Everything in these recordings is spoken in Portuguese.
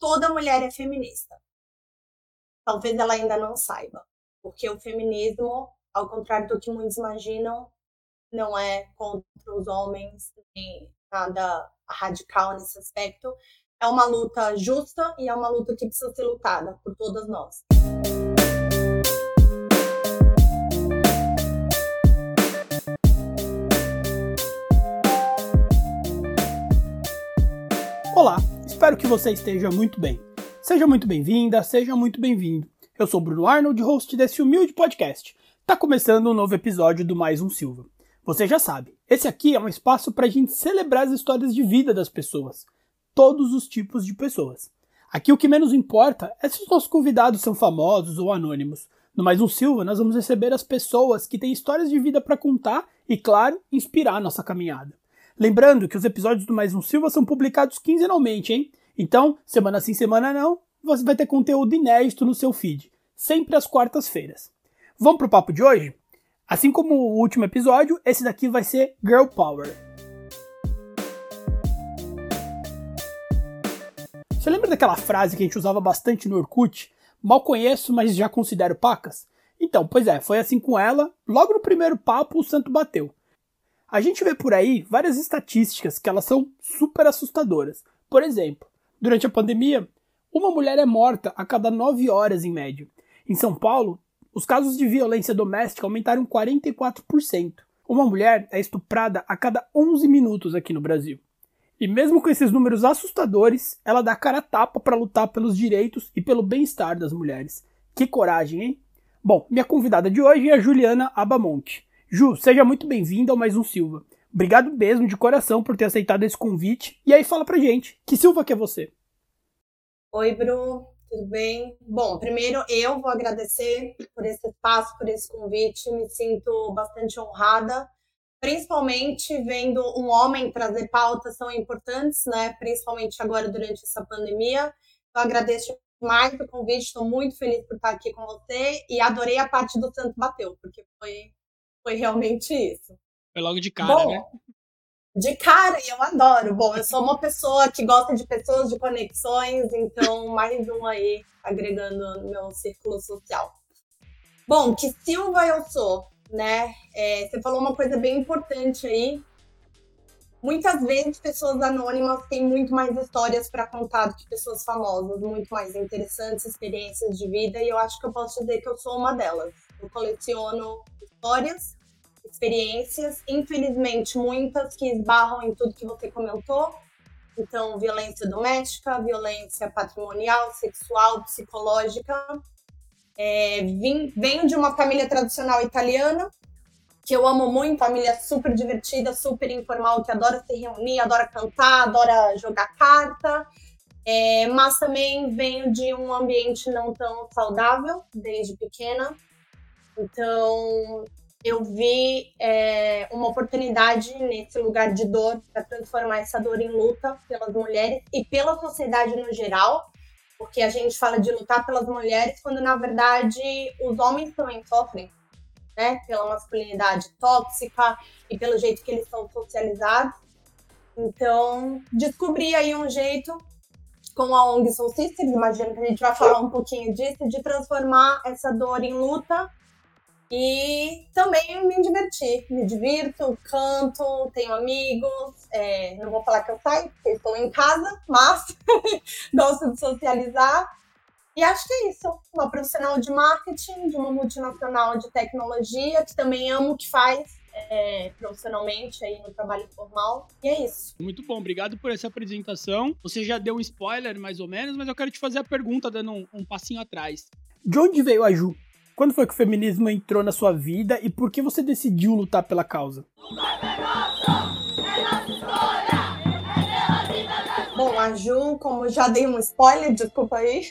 toda mulher é feminista. Talvez ela ainda não saiba, porque o feminismo, ao contrário do que muitos imaginam, não é contra os homens, nem nada radical nesse aspecto. É uma luta justa e é uma luta que precisa ser lutada por todas nós. Espero que você esteja muito bem. Seja muito bem-vinda, seja muito bem-vindo. Eu sou Bruno Arnold, host desse humilde podcast. Tá começando um novo episódio do Mais um Silva. Você já sabe, esse aqui é um espaço para a gente celebrar as histórias de vida das pessoas. Todos os tipos de pessoas. Aqui o que menos importa é se os nossos convidados são famosos ou anônimos. No Mais um Silva, nós vamos receber as pessoas que têm histórias de vida para contar e, claro, inspirar nossa caminhada. Lembrando que os episódios do Mais um Silva são publicados quinzenalmente, hein? Então, semana sim, semana não, você vai ter conteúdo inédito no seu feed, sempre às quartas-feiras. Vamos pro papo de hoje? Assim como o último episódio, esse daqui vai ser Girl Power. Você lembra daquela frase que a gente usava bastante no Orkut? Mal conheço, mas já considero pacas? Então, pois é, foi assim com ela. Logo no primeiro papo, o santo bateu. A gente vê por aí várias estatísticas que elas são super assustadoras. Por exemplo, durante a pandemia, uma mulher é morta a cada 9 horas em média. Em São Paulo, os casos de violência doméstica aumentaram 44%. Uma mulher é estuprada a cada 11 minutos aqui no Brasil. E mesmo com esses números assustadores, ela dá cara a tapa para lutar pelos direitos e pelo bem-estar das mulheres. Que coragem, hein? Bom, minha convidada de hoje é a Juliana Abamonte. Ju, seja muito bem-vinda ao Mais Um Silva. Obrigado mesmo de coração por ter aceitado esse convite. E aí fala pra gente, que Silva que é você? Oi, Bru, tudo bem? Bom, primeiro eu vou agradecer por esse espaço, por esse convite. Me sinto bastante honrada, principalmente vendo um homem trazer pautas tão importantes, né? Principalmente agora durante essa pandemia. Eu agradeço mais o convite, estou muito feliz por estar aqui com você e adorei a parte do Santo Bateu, porque foi foi realmente isso. Foi logo de cara, Bom, né? De cara, e eu adoro. Bom, eu sou uma pessoa que gosta de pessoas, de conexões, então mais um aí agregando no meu círculo social. Bom, que Silva eu sou, né? É, você falou uma coisa bem importante aí. Muitas vezes pessoas anônimas têm muito mais histórias para contar do que pessoas famosas, muito mais interessantes experiências de vida, e eu acho que eu posso dizer que eu sou uma delas. Eu coleciono histórias, experiências, infelizmente muitas que esbarram em tudo que você comentou. Então, violência doméstica, violência patrimonial, sexual, psicológica. É, vim, venho de uma família tradicional italiana, que eu amo muito, família super divertida, super informal, que adora se reunir, adora cantar, adora jogar carta. É, mas também venho de um ambiente não tão saudável desde pequena. Então, eu vi é, uma oportunidade nesse lugar de dor para transformar essa dor em luta pelas mulheres e pela sociedade no geral, porque a gente fala de lutar pelas mulheres quando na verdade os homens também sofrem, né, pela masculinidade tóxica e pelo jeito que eles são socializados. Então, descobri aí um jeito com a ONG Soul Sisters, imagino que a gente vai falar um pouquinho disso, de transformar essa dor em luta e também me divertir, me divirto, canto, tenho amigos. É, não vou falar que eu saio, porque estou em casa, mas gosto de socializar. E acho que é isso. Uma profissional de marketing, de uma multinacional de tecnologia, que também amo o que faz é, profissionalmente aí no trabalho formal. E é isso. Muito bom, obrigado por essa apresentação. Você já deu um spoiler, mais ou menos, mas eu quero te fazer a pergunta, dando um, um passinho atrás. De onde veio a Ju? Quando foi que o feminismo entrou na sua vida e por que você decidiu lutar pela causa? Bom, a Ju, como já dei um spoiler, desculpa aí.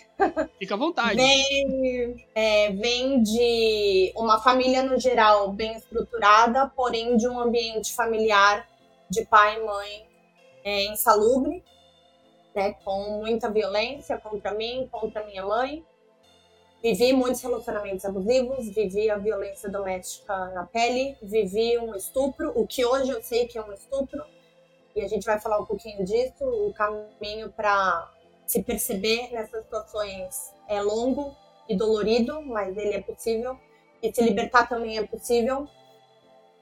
Fica à vontade. Vem, é, vem de uma família no geral bem estruturada, porém de um ambiente familiar de pai e mãe é, insalubre, né, com muita violência contra mim, contra minha mãe. Vivi muitos relacionamentos abusivos, vivi a violência doméstica na pele, vivi um estupro, o que hoje eu sei que é um estupro, e a gente vai falar um pouquinho disso, o caminho para se perceber nessas situações é longo e dolorido, mas ele é possível. E se libertar também é possível.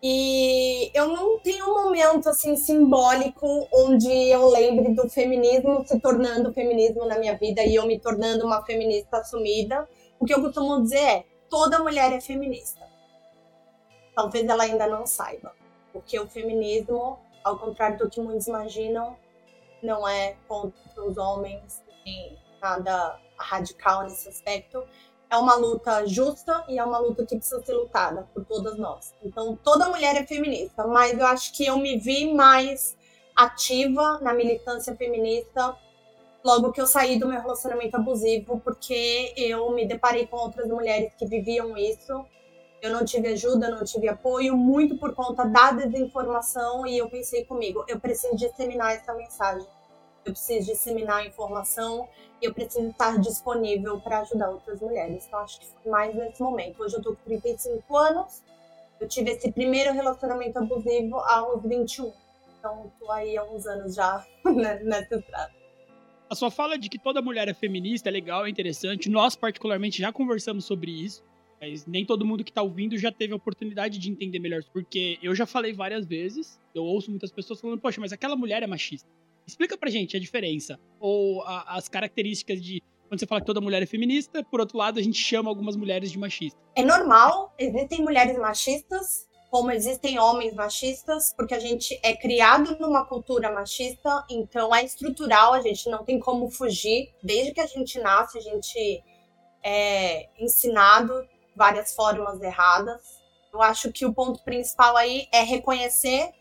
E eu não tenho um momento assim simbólico onde eu lembre do feminismo se tornando feminismo na minha vida e eu me tornando uma feminista assumida. O que eu costumo dizer é: toda mulher é feminista. Talvez ela ainda não saiba, porque o feminismo, ao contrário do que muitos imaginam, não é contra os homens, nem nada radical nesse aspecto é uma luta justa e é uma luta que precisa ser lutada por todas nós. Então, toda mulher é feminista, mas eu acho que eu me vi mais ativa na militância feminista logo que eu saí do meu relacionamento abusivo, porque eu me deparei com outras mulheres que viviam isso. Eu não tive ajuda, não tive apoio, muito por conta da desinformação, e eu pensei comigo, eu preciso disseminar essa mensagem. Eu preciso disseminar a informação, eu preciso estar disponível para ajudar outras mulheres. Então, acho que foi mais nesse momento. Hoje eu tô com 35 anos, eu tive esse primeiro relacionamento abusivo aos 21. Então, tô aí há uns anos já né, nessa estrada. A sua fala de que toda mulher é feminista é legal, é interessante. Nós, particularmente, já conversamos sobre isso. Mas nem todo mundo que tá ouvindo já teve a oportunidade de entender melhor. Porque eu já falei várias vezes, eu ouço muitas pessoas falando, poxa, mas aquela mulher é machista. Explica pra gente a diferença. Ou a, as características de. Quando você fala que toda mulher é feminista, por outro lado, a gente chama algumas mulheres de machistas. É normal, existem mulheres machistas, como existem homens machistas, porque a gente é criado numa cultura machista, então é estrutural, a gente não tem como fugir. Desde que a gente nasce, a gente é ensinado várias formas erradas. Eu acho que o ponto principal aí é reconhecer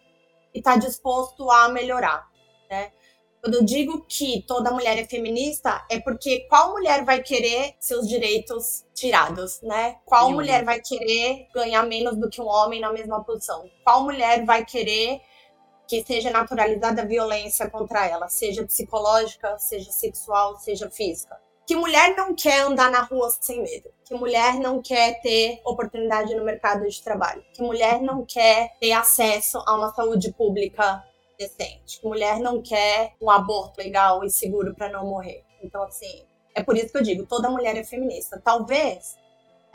e estar tá disposto a melhorar, né? Quando eu digo que toda mulher é feminista, é porque qual mulher vai querer seus direitos tirados, né? Qual mulher vai querer ganhar menos do que um homem na mesma posição? Qual mulher vai querer que seja naturalizada a violência contra ela, seja psicológica, seja sexual, seja física? Que mulher não quer andar na rua sem medo? Que mulher não quer ter oportunidade no mercado de trabalho? Que mulher não quer ter acesso a uma saúde pública decente. Mulher não quer um aborto legal e seguro para não morrer. Então, assim, é por isso que eu digo, toda mulher é feminista. Talvez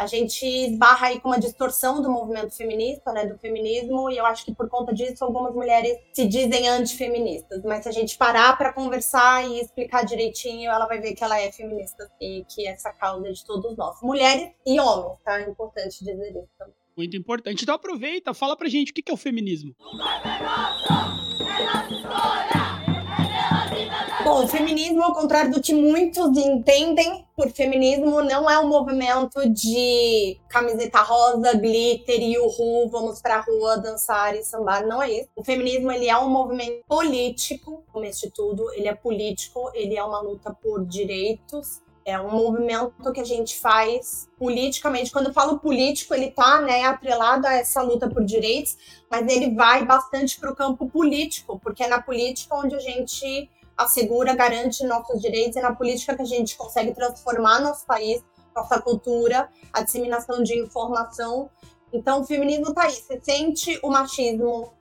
a gente esbarra aí com uma distorção do movimento feminista, né, do feminismo, e eu acho que por conta disso algumas mulheres se dizem antifeministas, mas se a gente parar para conversar e explicar direitinho, ela vai ver que ela é feminista e que essa causa é de todos nós, mulheres e homens, tá? É importante dizer isso também. Muito importante. Então aproveita, fala pra gente o que é o feminismo. Bom, o feminismo, ao contrário do que muitos entendem por feminismo, não é um movimento de camiseta rosa, glitter e uhul, vamos pra rua dançar e sambar, não é isso. O feminismo, ele é um movimento político, como este tudo, ele é político, ele é uma luta por direitos, é um movimento que a gente faz politicamente. Quando eu falo político, ele está né, atrelado a essa luta por direitos, mas ele vai bastante para o campo político, porque é na política onde a gente assegura, garante nossos direitos, é na política que a gente consegue transformar nosso país, nossa cultura, a disseminação de informação. Então, o feminismo está aí. Você sente o machismo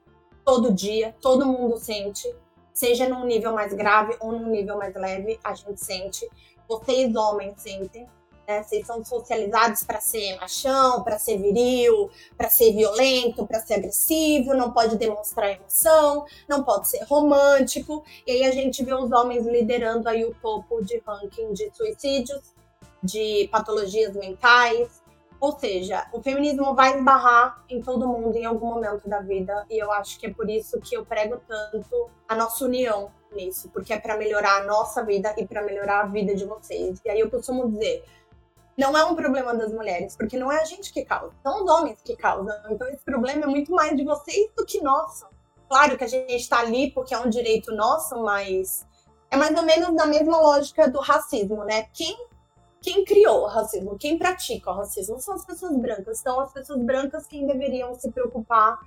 todo dia, todo mundo sente, seja num nível mais grave ou num nível mais leve, a gente sente vocês homens sentem. Né? Vocês são socializados para ser machão, para ser viril, para ser violento, para ser agressivo, não pode demonstrar emoção, não pode ser romântico. E aí a gente vê os homens liderando aí o topo de ranking de suicídios, de patologias mentais. Ou seja, o feminismo vai esbarrar em todo mundo em algum momento da vida. E eu acho que é por isso que eu prego tanto a nossa união nisso, porque é para melhorar a nossa vida e para melhorar a vida de vocês. E aí eu costumo dizer, não é um problema das mulheres, porque não é a gente que causa, são os homens que causam. Então esse problema é muito mais de vocês do que nosso. Claro que a gente está ali porque é um direito nosso, mas é mais ou menos na mesma lógica do racismo, né? Quem quem criou o racismo, quem pratica o racismo são as pessoas brancas. São as pessoas brancas quem deveriam se preocupar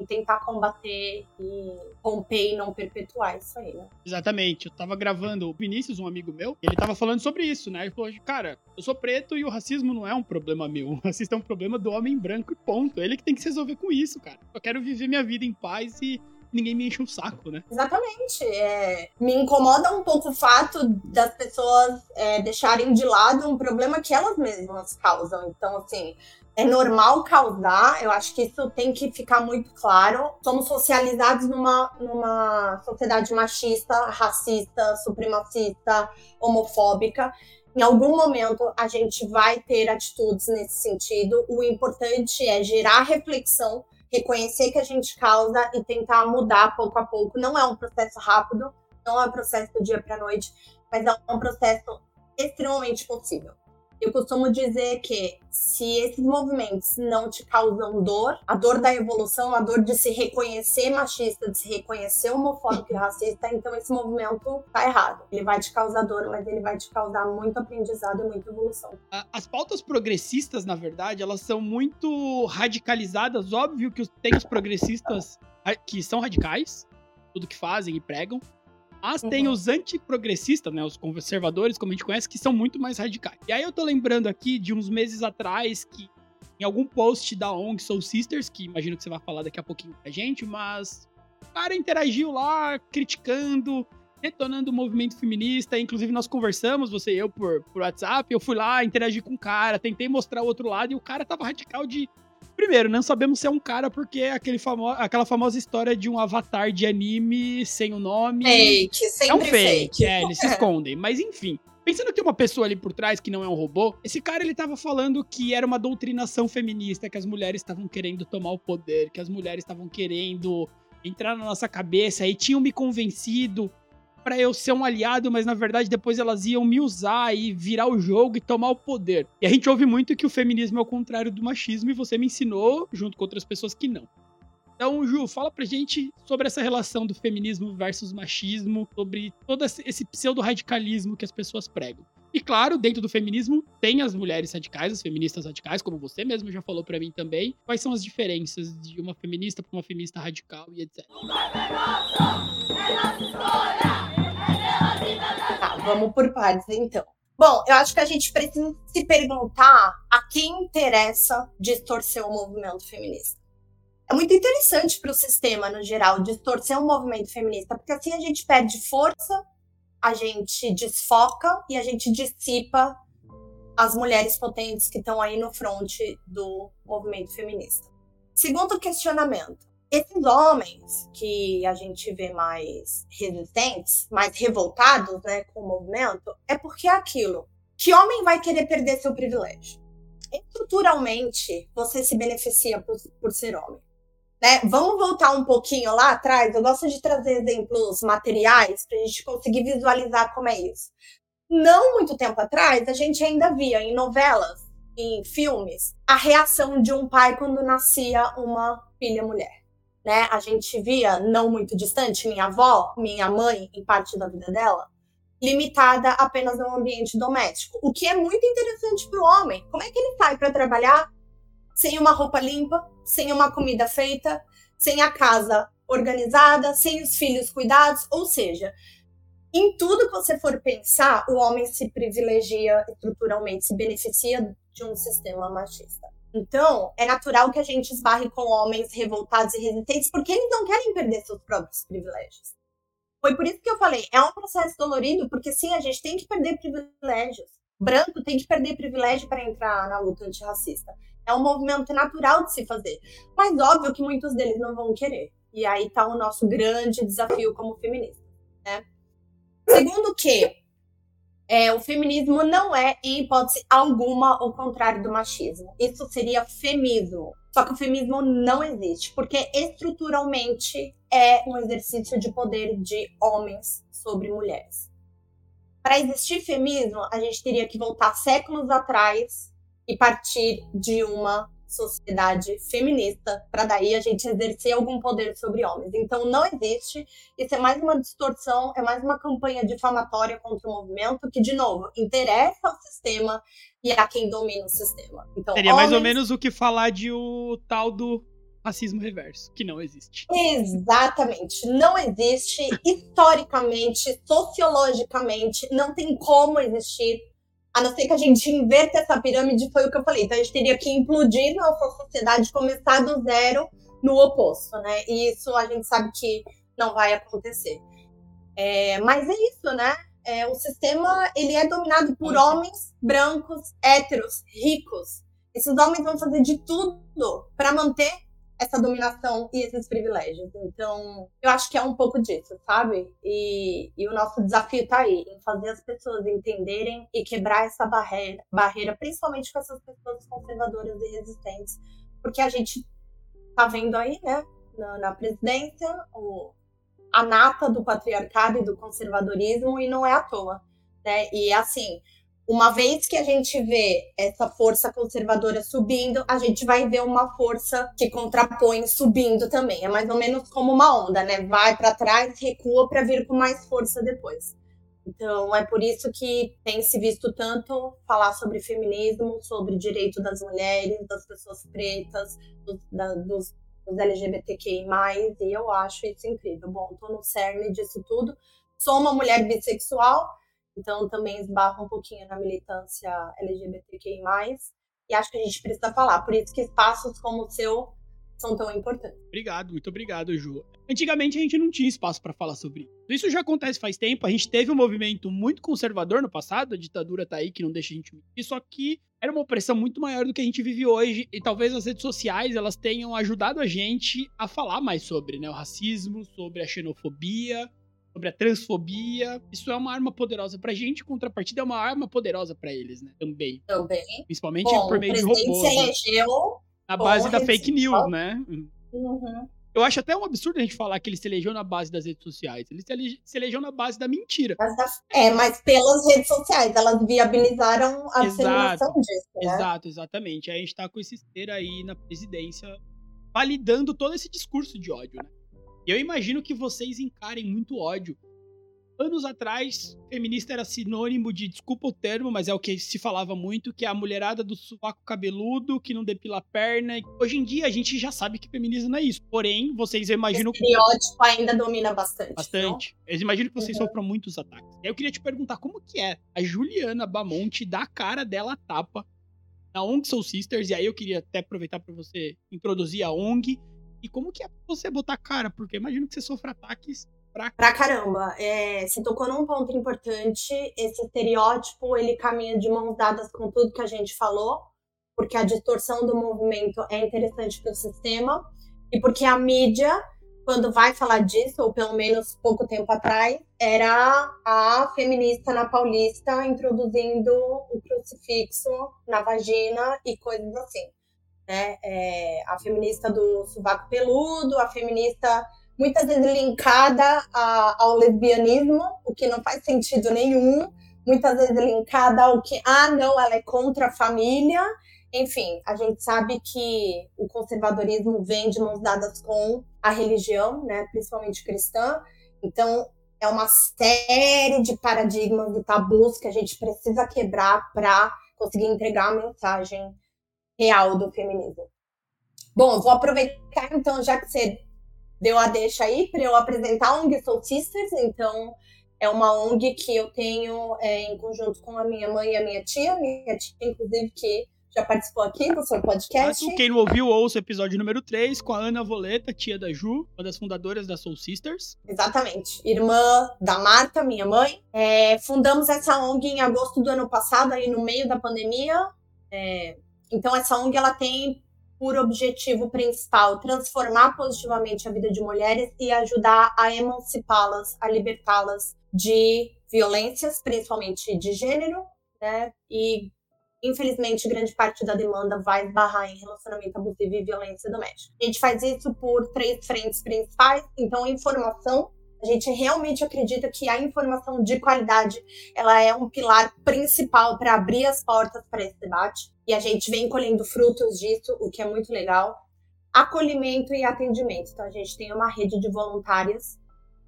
e tentar combater e romper e não perpetuar isso aí, né? Exatamente. Eu tava gravando o Vinícius, um amigo meu, e ele tava falando sobre isso, né? Ele falou, cara, eu sou preto e o racismo não é um problema meu. O racismo é um problema do homem branco e ponto. Ele que tem que se resolver com isso, cara. Eu quero viver minha vida em paz e ninguém me enche o um saco, né? Exatamente. É, me incomoda um pouco o fato das pessoas é, deixarem de lado um problema que elas mesmas causam. Então, assim, é normal causar, eu acho que isso tem que ficar muito claro. Somos socializados numa, numa sociedade machista, racista, supremacista, homofóbica. Em algum momento a gente vai ter atitudes nesse sentido. O importante é gerar reflexão, reconhecer que a gente causa e tentar mudar pouco a pouco. Não é um processo rápido, não é um processo do dia para noite, mas é um processo extremamente possível. Eu costumo dizer que se esses movimentos não te causam dor, a dor da evolução, a dor de se reconhecer machista, de se reconhecer homofóbico e racista, então esse movimento tá errado. Ele vai te causar dor, mas ele vai te causar muito aprendizado e muita evolução. As pautas progressistas, na verdade, elas são muito radicalizadas. Óbvio que tem os progressistas que são radicais, tudo que fazem e pregam. Mas uhum. tem os antiprogressistas, né? Os conservadores, como a gente conhece, que são muito mais radicais. E aí eu tô lembrando aqui de uns meses atrás que em algum post da ONG Soul Sisters, que imagino que você vai falar daqui a pouquinho pra gente, mas o cara interagiu lá, criticando, detonando o movimento feminista. Inclusive, nós conversamos, você e eu, por, por WhatsApp. Eu fui lá, interagi com o cara, tentei mostrar o outro lado, e o cara tava radical de Primeiro, não sabemos se é um cara porque é aquele famo aquela famosa história de um avatar de anime sem o nome. Fake, sempre É um fake, fake. é, eles se escondem. Mas enfim, Pensando que tem uma pessoa ali por trás que não é um robô, esse cara ele tava falando que era uma doutrinação feminista, que as mulheres estavam querendo tomar o poder, que as mulheres estavam querendo entrar na nossa cabeça e tinham me convencido para eu ser um aliado, mas na verdade depois elas iam me usar e virar o jogo e tomar o poder. E a gente ouve muito que o feminismo é o contrário do machismo e você me ensinou, junto com outras pessoas, que não. Então, Ju, fala pra gente sobre essa relação do feminismo versus machismo, sobre todo esse pseudo-radicalismo que as pessoas pregam. E claro, dentro do feminismo tem as mulheres radicais, as feministas radicais, como você mesmo já falou para mim também. Quais são as diferenças de uma feminista para uma feminista radical e etc. Tá, vamos por partes então. Bom, eu acho que a gente precisa se perguntar a quem interessa distorcer o movimento feminista. É muito interessante para o sistema, no geral, distorcer o movimento feminista, porque assim a gente perde força, a gente desfoca e a gente dissipa as mulheres potentes que estão aí no fronte do movimento feminista. Segundo questionamento, esses homens que a gente vê mais resistentes, mais revoltados né, com o movimento, é porque é aquilo. Que homem vai querer perder seu privilégio? Estruturalmente, você se beneficia por, por ser homem. Né? Vamos voltar um pouquinho lá atrás. Eu gosto de trazer exemplos materiais para a gente conseguir visualizar como é isso. Não muito tempo atrás, a gente ainda via em novelas, em filmes, a reação de um pai quando nascia uma filha mulher né? A gente via, não muito distante, minha avó, minha mãe, em parte da vida dela, limitada apenas no ambiente doméstico. O que é muito interessante para o homem. Como é que ele sai para trabalhar sem uma roupa limpa, sem uma comida feita, sem a casa organizada, sem os filhos cuidados? Ou seja, em tudo que você for pensar, o homem se privilegia estruturalmente, se beneficia de um sistema machista. Então, é natural que a gente esbarre com homens revoltados e resistentes, porque eles não querem perder seus próprios privilégios. Foi por isso que eu falei, é um processo dolorido, porque sim, a gente tem que perder privilégios. Branco tem que perder privilégio para entrar na luta antirracista. É um movimento natural de se fazer. Mas óbvio que muitos deles não vão querer. E aí está o nosso grande desafio como feminista. Né? Segundo que é, o feminismo não é, em hipótese alguma, o contrário do machismo. Isso seria feminismo. Só que o feminismo não existe, porque estruturalmente é um exercício de poder de homens sobre mulheres. Para existir feminismo, a gente teria que voltar séculos atrás e partir de uma sociedade feminista, para daí a gente exercer algum poder sobre homens. Então não existe, isso é mais uma distorção, é mais uma campanha difamatória contra o movimento que, de novo, interessa ao sistema e a quem domina o sistema. Então, Seria homens... mais ou menos o que falar de o tal do racismo reverso, que não existe. Exatamente, não existe historicamente, sociologicamente, não tem como existir a não ser que a gente inverta essa pirâmide, foi o que eu falei. Então a gente teria que implodir nossa sociedade, começar do zero, no oposto, né? E isso a gente sabe que não vai acontecer. É, mas é isso, né? É, o sistema ele é dominado por homens brancos, héteros, ricos. Esses homens vão fazer de tudo para manter essa dominação e esses privilégios. Então, eu acho que é um pouco disso, sabe? E, e o nosso desafio está aí, em fazer as pessoas entenderem e quebrar essa barreira, barreira, principalmente com essas pessoas conservadoras e resistentes, porque a gente tá vendo aí, né, na, na presidência, o, a nata do patriarcado e do conservadorismo e não é à toa, né? E assim, uma vez que a gente vê essa força conservadora subindo, a gente vai ver uma força que contrapõe subindo também. É mais ou menos como uma onda, né? Vai para trás, recua para vir com mais força depois. Então, é por isso que tem se visto tanto falar sobre feminismo, sobre direito das mulheres, das pessoas pretas, dos, da, dos os LGBTQI+, e eu acho isso incrível. Bom, tô no cerne disso tudo. Sou uma mulher bissexual, então também esbarro um pouquinho na militância LGBTQI+, e acho que a gente precisa falar. Por isso que espaços como o seu são tão importantes. Obrigado, muito obrigado, Ju. Antigamente a gente não tinha espaço para falar sobre isso. Isso já acontece faz tempo. A gente teve um movimento muito conservador no passado, a ditadura tá aí que não deixa a gente mentir, só que era uma opressão muito maior do que a gente vive hoje e talvez as redes sociais elas tenham ajudado a gente a falar mais sobre, né, o racismo, sobre a xenofobia, sobre a transfobia. Isso é uma arma poderosa pra gente, contrapartida é uma arma poderosa para eles, né? Também. Também. Principalmente Bom, por meio de robôs. Se né? elegeu na base da fake news, né? Uhum. Eu acho até um absurdo a gente falar que ele se elegeu na base das redes sociais. Ele se elegeu na base da mentira. É, mas pelas redes sociais, elas viabilizaram a disseminação disso, né? Exato, exatamente. Aí a gente tá com esse ser aí na presidência validando todo esse discurso de ódio, né? Eu imagino que vocês encarem muito ódio anos atrás, feminista era sinônimo de, desculpa o termo, mas é o que se falava muito, que é a mulherada do sovaco cabeludo, que não depila a perna. Hoje em dia a gente já sabe que feminismo não é isso. Porém, vocês imaginam... O estereótipo ainda domina bastante. Bastante. Não? Eu imagino que vocês uhum. sofram muitos ataques. E eu queria te perguntar, como que é a Juliana Bamonte dar a cara dela a tapa na ONG Soul Sisters? E aí eu queria até aproveitar para você introduzir a ONG. E como que é você botar cara? Porque imagino que você sofre ataques Pra, pra caramba. É, você tocou num ponto importante. Esse estereótipo, ele caminha de mãos dadas com tudo que a gente falou, porque a distorção do movimento é interessante para o sistema e porque a mídia, quando vai falar disso, ou pelo menos pouco tempo atrás, era a feminista na Paulista introduzindo o crucifixo na vagina e coisas assim. Né? É, a feminista do sovaco peludo, a feminista muitas vezes linkada a, ao lesbianismo, o que não faz sentido nenhum, muitas vezes linkada ao que, ah, não, ela é contra a família. Enfim, a gente sabe que o conservadorismo vem de mãos dadas com a religião, né, principalmente cristã. Então, é uma série de paradigmas e tabus que a gente precisa quebrar para conseguir entregar a mensagem real do feminismo. Bom, vou aproveitar então, já que você deu a deixa aí para eu apresentar a ONG Soul Sisters. Então, é uma ONG que eu tenho é, em conjunto com a minha mãe e a minha tia. Minha tia, inclusive, que já participou aqui do seu podcast. Mas, quem não ouviu, ouça o episódio número 3 com a Ana Voleta, tia da Ju, uma das fundadoras da Soul Sisters. Exatamente. Irmã da Marta, minha mãe. É, fundamos essa ONG em agosto do ano passado, aí no meio da pandemia. É, então, essa ONG ela tem por objetivo principal transformar positivamente a vida de mulheres e ajudar a emancipá-las, a libertá-las de violências, principalmente de gênero, né? E infelizmente grande parte da demanda vai esbarrar em relacionamento abusivo e violência doméstica. A gente faz isso por três frentes principais, então informação, a gente realmente acredita que a informação de qualidade ela é um pilar principal para abrir as portas para esse debate e a gente vem colhendo frutos disso, o que é muito legal. Acolhimento e atendimento. Então, a gente tem uma rede de voluntárias,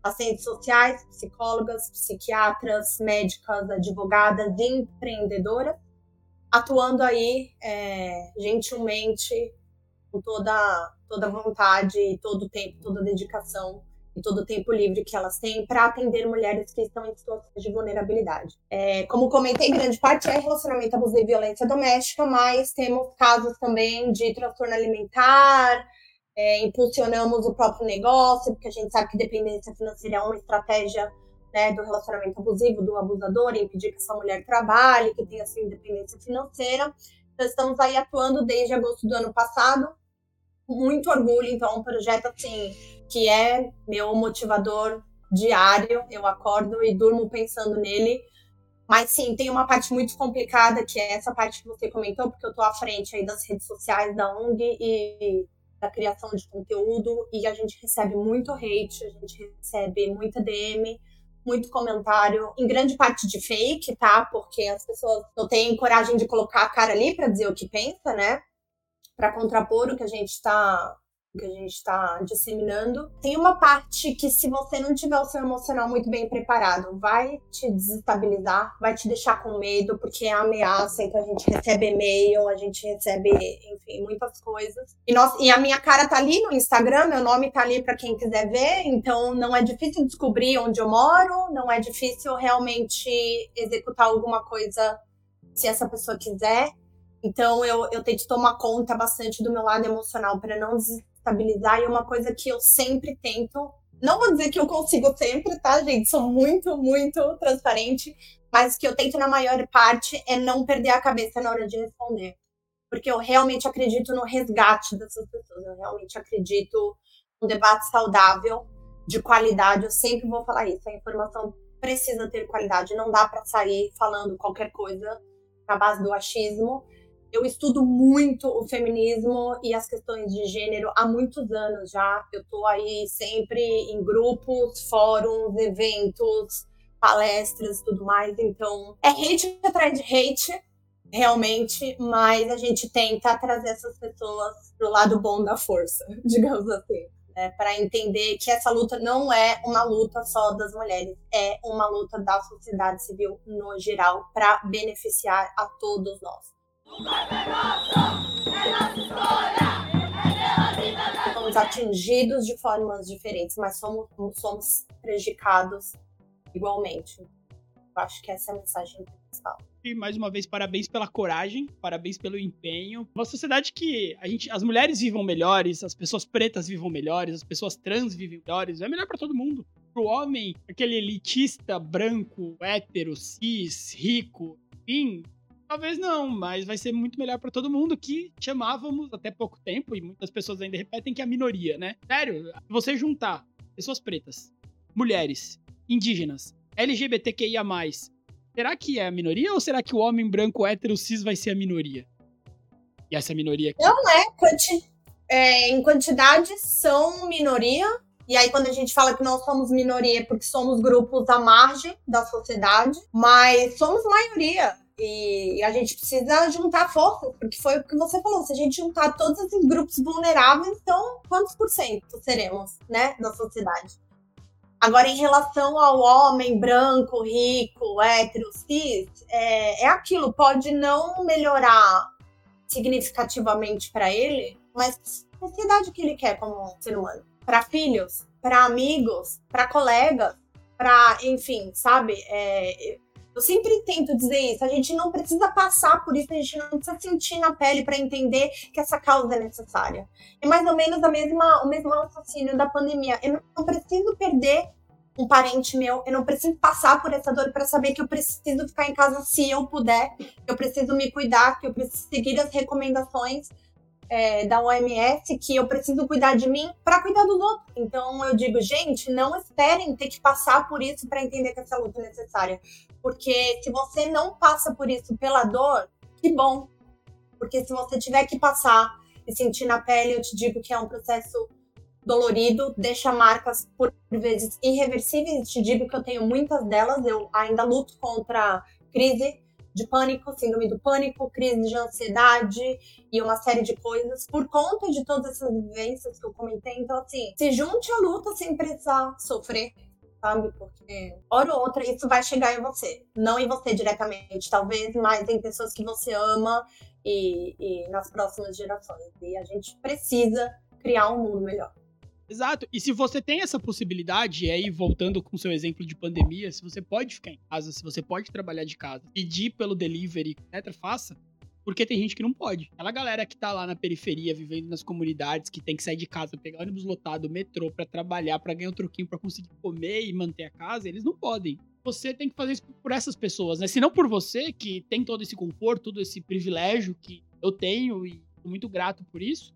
assistentes sociais, psicólogas, psiquiatras, médicas, advogadas e empreendedoras, atuando aí é, gentilmente, com toda, toda vontade, todo o tempo, toda dedicação e todo o tempo livre que elas têm para atender mulheres que estão em situações de vulnerabilidade. É, como comentei, grande parte é relacionamento abusivo e violência doméstica, mas temos casos também de transtorno alimentar, é, impulsionamos o próprio negócio, porque a gente sabe que dependência financeira é uma estratégia né, do relacionamento abusivo, do abusador, impedir que essa mulher trabalhe, que tenha sua independência financeira. Então, estamos aí atuando desde agosto do ano passado, com muito orgulho. Então, é um projeto assim que é meu motivador diário. Eu acordo e durmo pensando nele. Mas sim, tem uma parte muito complicada, que é essa parte que você comentou, porque eu estou à frente aí das redes sociais da ONG e da criação de conteúdo, e a gente recebe muito hate, a gente recebe muita DM, muito comentário, em grande parte de fake, tá? Porque as pessoas não têm coragem de colocar a cara ali para dizer o que pensa, né? Para contrapor o que a gente está que a gente está disseminando. Tem uma parte que, se você não tiver o seu emocional muito bem preparado, vai te desestabilizar, vai te deixar com medo, porque é ameaça. Então, a gente recebe e-mail, a gente recebe, enfim, muitas coisas. E, nós, e a minha cara tá ali no Instagram, meu nome tá ali para quem quiser ver. Então, não é difícil descobrir onde eu moro, não é difícil realmente executar alguma coisa se essa pessoa quiser. Então, eu, eu tento tomar conta bastante do meu lado emocional para não estabilizar e é uma coisa que eu sempre tento. Não vou dizer que eu consigo sempre, tá, gente? Sou muito, muito transparente, mas que eu tento na maior parte é não perder a cabeça na hora de responder. Porque eu realmente acredito no resgate dessas pessoas, eu realmente acredito num debate saudável, de qualidade. Eu sempre vou falar isso, a informação precisa ter qualidade, não dá para sair falando qualquer coisa na base do achismo eu estudo muito o feminismo e as questões de gênero há muitos anos já. Eu estou aí sempre em grupos, fóruns, eventos, palestras e tudo mais. Então, é hate atrás de hate, realmente, mas a gente tenta trazer essas pessoas pro lado bom da força, digamos assim. Né, para entender que essa luta não é uma luta só das mulheres, é uma luta da sociedade civil no geral para beneficiar a todos nós. Somos atingidos de formas diferentes, mas somos, somos prejudicados igualmente. Eu acho que essa é a mensagem principal. E mais uma vez, parabéns pela coragem, parabéns pelo empenho. Uma sociedade que a gente, as mulheres vivam melhores, as pessoas pretas vivam melhores, as pessoas trans vivem melhores, é melhor para todo mundo. Pro homem, aquele elitista branco, hétero, cis, rico, enfim, Talvez não, mas vai ser muito melhor para todo mundo que chamávamos até pouco tempo, e muitas pessoas ainda repetem que é a minoria, né? Sério, você juntar pessoas pretas, mulheres, indígenas, LGBTQIA, será que é a minoria ou será que o homem branco hétero cis vai ser a minoria? E essa minoria aqui? Não é, quanti é, em quantidade são minoria, e aí, quando a gente fala que nós somos minoria, é porque somos grupos à margem da sociedade, mas somos maioria. E a gente precisa juntar forças, porque foi o que você falou, se a gente juntar todos esses grupos vulneráveis, então quantos por cento seremos, né, da sociedade? Agora, em relação ao homem branco, rico, hétero, cis, é, é aquilo, pode não melhorar significativamente para ele, mas a sociedade que ele quer como ser humano. Para filhos, para amigos, para colegas, para, enfim, sabe? É, eu sempre tento dizer isso. A gente não precisa passar por isso, a gente não precisa sentir na pele para entender que essa causa é necessária. É mais ou menos a mesma, o mesmo raciocínio da pandemia. Eu não preciso perder um parente meu, eu não preciso passar por essa dor para saber que eu preciso ficar em casa se eu puder, que eu preciso me cuidar, que eu preciso seguir as recomendações é, da OMS que eu preciso cuidar de mim para cuidar dos outros. Então eu digo, gente, não esperem ter que passar por isso para entender que essa luta é necessária. Porque se você não passa por isso pela dor, que bom. Porque se você tiver que passar e sentir na pele, eu te digo que é um processo dolorido, deixa marcas por vezes irreversíveis. Te digo que eu tenho muitas delas, eu ainda luto contra crise de pânico, síndrome do pânico, crise de ansiedade e uma série de coisas por conta de todas essas vivências que eu comentei. Então, assim, se junte à luta sem precisar sofrer, sabe? Porque, hora ou outra, isso vai chegar em você. Não em você diretamente, talvez, mas em pessoas que você ama e, e nas próximas gerações. E a gente precisa criar um mundo melhor. Exato. E se você tem essa possibilidade, e aí voltando com o seu exemplo de pandemia, se você pode ficar em casa, se você pode trabalhar de casa, pedir pelo delivery, etc., faça. Porque tem gente que não pode. Aquela galera que tá lá na periferia, vivendo nas comunidades, que tem que sair de casa, pegar ônibus lotado, metrô para trabalhar, para ganhar um troquinho, para conseguir comer e manter a casa, eles não podem. Você tem que fazer isso por essas pessoas, né? Se não por você, que tem todo esse conforto, todo esse privilégio que eu tenho e sou muito grato por isso,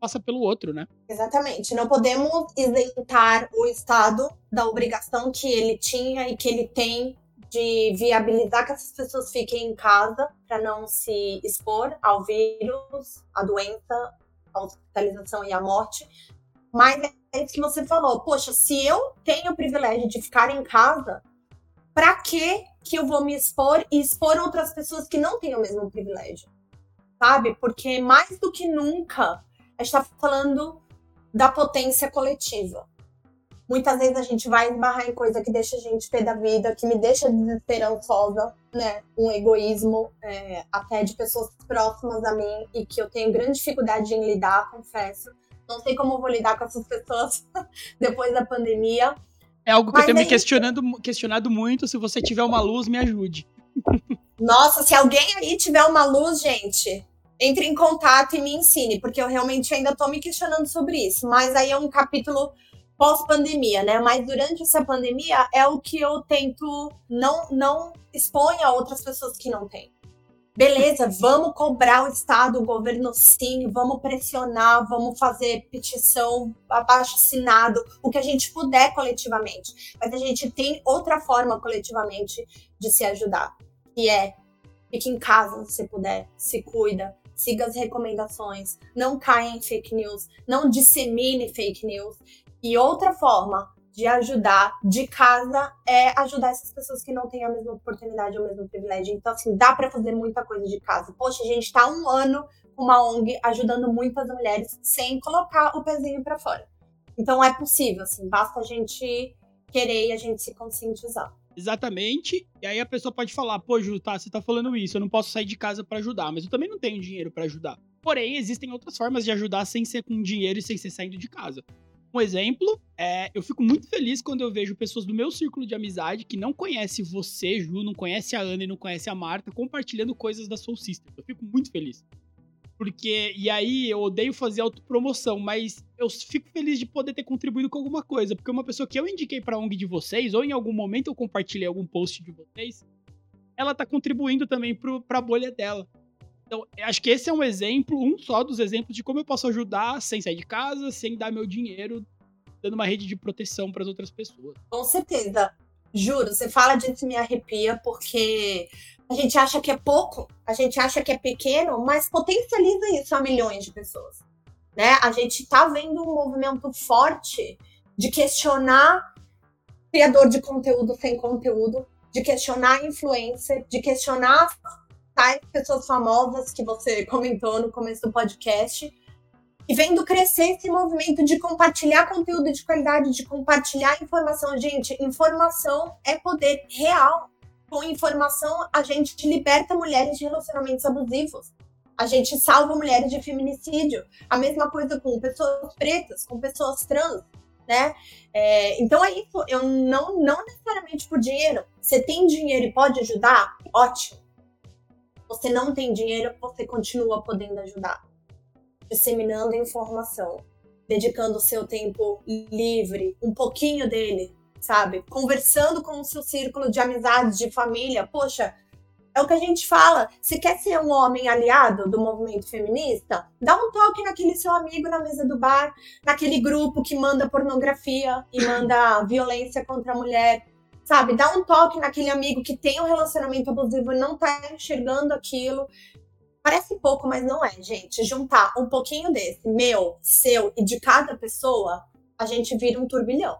passa pelo outro, né? Exatamente. Não podemos isentar o Estado da obrigação que ele tinha e que ele tem de viabilizar que essas pessoas fiquem em casa para não se expor ao vírus, à doença, à hospitalização e à morte. Mas é isso que você falou. Poxa, se eu tenho o privilégio de ficar em casa, para que que eu vou me expor e expor outras pessoas que não têm o mesmo privilégio? Sabe? Porque mais do que nunca, a gente está falando da potência coletiva. Muitas vezes a gente vai esbarrar em coisa que deixa a gente pé da vida, que me deixa desesperançosa, né? Um egoísmo é, até de pessoas próximas a mim e que eu tenho grande dificuldade em lidar, confesso. Não sei como eu vou lidar com essas pessoas depois da pandemia. É algo que Mas eu tenho me questionando, questionado muito. Se você tiver uma luz, me ajude. Nossa, se alguém aí tiver uma luz, gente, entre em contato e me ensine, porque eu realmente ainda tô me questionando sobre isso. Mas aí é um capítulo pós-pandemia, né? Mas durante essa pandemia é o que eu tento não não expõe a outras pessoas que não têm. Beleza, vamos cobrar o Estado, o governo sim, vamos pressionar, vamos fazer petição, abaixo assinado, o que a gente puder coletivamente. Mas a gente tem outra forma coletivamente de se ajudar, que é fique em casa se puder, se cuida, siga as recomendações, não caia em fake news, não dissemine fake news. E outra forma de ajudar de casa é ajudar essas pessoas que não têm a mesma oportunidade ou o mesmo privilégio. Então, assim, dá para fazer muita coisa de casa. Poxa, a gente tá um ano com uma ONG ajudando muitas mulheres sem colocar o pezinho para fora. Então, é possível, assim, basta a gente querer e a gente se conscientizar. Exatamente. E aí a pessoa pode falar: pô, Ju, tá, você tá falando isso, eu não posso sair de casa para ajudar, mas eu também não tenho dinheiro para ajudar. Porém, existem outras formas de ajudar sem ser com dinheiro e sem ser saindo de casa. Um exemplo é, eu fico muito feliz quando eu vejo pessoas do meu círculo de amizade que não conhece você, Ju, não conhece a Ana e não conhece a Marta, compartilhando coisas da Soul Sister. Eu fico muito feliz. Porque, e aí, eu odeio fazer autopromoção, mas eu fico feliz de poder ter contribuído com alguma coisa. Porque uma pessoa que eu indiquei pra ONG de vocês, ou em algum momento eu compartilhei algum post de vocês, ela tá contribuindo também pro, pra bolha dela. Então, acho que esse é um exemplo, um só dos exemplos de como eu posso ajudar sem sair de casa, sem dar meu dinheiro, dando uma rede de proteção para as outras pessoas. Com certeza. Juro, você fala disso e me arrepia, porque a gente acha que é pouco, a gente acha que é pequeno, mas potencializa isso a milhões de pessoas. Né? A gente está vendo um movimento forte de questionar criador de conteúdo sem conteúdo, de questionar influencer, de questionar tais pessoas famosas que você comentou no começo do podcast, e vendo crescer esse movimento de compartilhar conteúdo de qualidade, de compartilhar informação. Gente, informação é poder real. Com informação, a gente liberta mulheres de relacionamentos abusivos. A gente salva mulheres de feminicídio. A mesma coisa com pessoas pretas, com pessoas trans, né? É, então é isso. Eu não, não necessariamente por dinheiro. Você tem dinheiro e pode ajudar? Ótimo você não tem dinheiro, você continua podendo ajudar. Disseminando informação, dedicando o seu tempo livre, um pouquinho dele, sabe? Conversando com o seu círculo de amizades, de família. Poxa, é o que a gente fala. Se quer ser um homem aliado do movimento feminista, dá um toque naquele seu amigo na mesa do bar, naquele grupo que manda pornografia e manda violência contra a mulher sabe? Dá um toque naquele amigo que tem um relacionamento abusivo e não tá enxergando aquilo. Parece pouco, mas não é, gente. Juntar um pouquinho desse, meu, seu e de cada pessoa, a gente vira um turbilhão.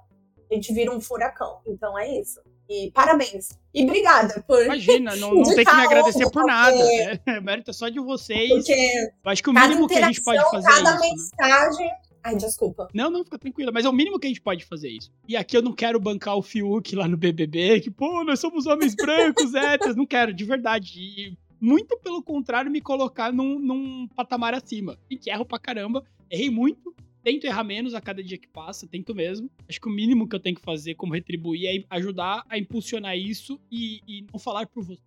A gente vira um furacão. Então é isso. E parabéns. E obrigada por. Imagina, não, não tem que me agradecer por nada. Né? Mérito é só de vocês. Porque acho que o mínimo que a gente pode fazer. Cada é isso, né? mensagem. Né? Ai, desculpa. Não, não, fica tranquila. Mas é o mínimo que a gente pode fazer isso. E aqui eu não quero bancar o Fiuk lá no BBB, que, pô, nós somos homens brancos, héteros. Não quero, de verdade. E muito pelo contrário, me colocar num, num patamar acima. E que erro pra caramba. Errei muito. Tento errar menos a cada dia que passa, tento mesmo. Acho que o mínimo que eu tenho que fazer como retribuir é ajudar a impulsionar isso e, e não falar por você.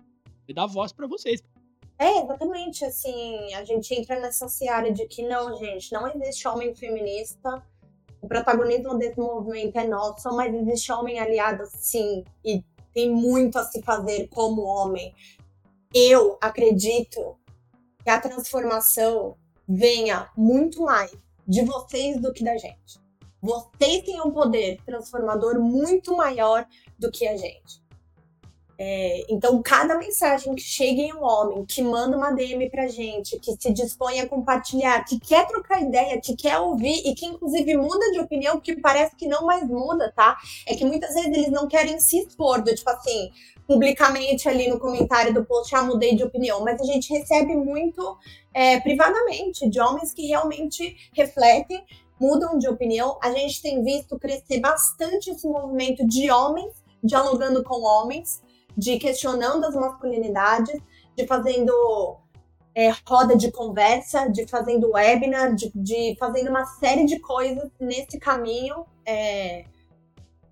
E dar voz para vocês. É, exatamente, assim, a gente entra nessa seara de que não, gente, não existe homem feminista, o protagonismo desse movimento é nosso, mas existe homem aliado sim, e tem muito a se fazer como homem. Eu acredito que a transformação venha muito mais de vocês do que da gente. Vocês têm um poder transformador muito maior do que a gente. É, então, cada mensagem que chega em um homem, que manda uma DM pra gente, que se dispõe a compartilhar, que quer trocar ideia, que quer ouvir e que inclusive muda de opinião, porque parece que não mais muda, tá? É que muitas vezes eles não querem se expor, do, tipo assim, publicamente ali no comentário do post, ah, mudei de opinião, mas a gente recebe muito é, privadamente de homens que realmente refletem, mudam de opinião. A gente tem visto crescer bastante esse movimento de homens dialogando com homens de questionando as masculinidades, de fazendo é, roda de conversa, de fazendo webinar, de, de, fazendo uma série de coisas nesse caminho. É,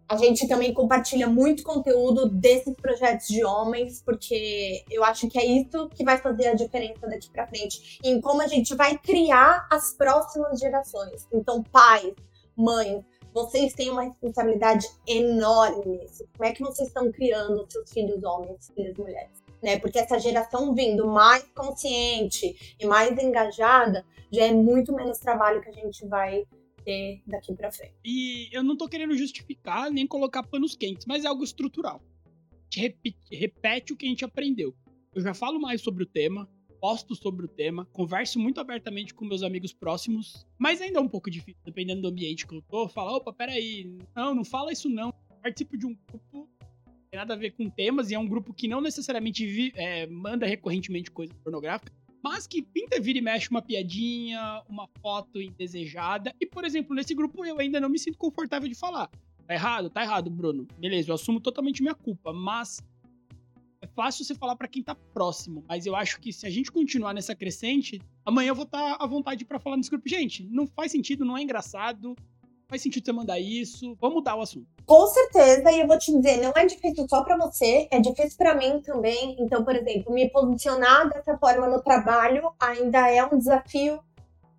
a gente também compartilha muito conteúdo desses projetos de homens, porque eu acho que é isso que vai fazer a diferença daqui para frente, em como a gente vai criar as próximas gerações. Então, pais, mães, vocês têm uma responsabilidade enorme nisso. Como é que vocês estão criando seus filhos homens, filhas mulheres? Né? Porque essa geração vindo mais consciente e mais engajada já é muito menos trabalho que a gente vai ter daqui para frente. E eu não tô querendo justificar nem colocar panos quentes, mas é algo estrutural. Repete, repete o que a gente aprendeu. Eu já falo mais sobre o tema, posto sobre o tema, converso muito abertamente com meus amigos próximos, mas ainda é um pouco difícil, dependendo do ambiente que eu tô, falar, opa, peraí, não, não fala isso não. participo de um grupo que tem nada a ver com temas, e é um grupo que não necessariamente vi, é, manda recorrentemente coisas pornográficas, mas que pinta, vira e mexe uma piadinha, uma foto indesejada, e, por exemplo, nesse grupo eu ainda não me sinto confortável de falar. Tá errado? Tá errado, Bruno. Beleza, eu assumo totalmente minha culpa, mas é fácil você falar para quem tá próximo, mas eu acho que se a gente continuar nessa crescente, amanhã eu vou estar tá à vontade para falar nesse grupo. Gente, não faz sentido, não é engraçado, faz sentido você mandar isso, vamos mudar o assunto. Com certeza, e eu vou te dizer, não é difícil só para você, é difícil para mim também. Então, por exemplo, me posicionar dessa forma no trabalho ainda é um desafio,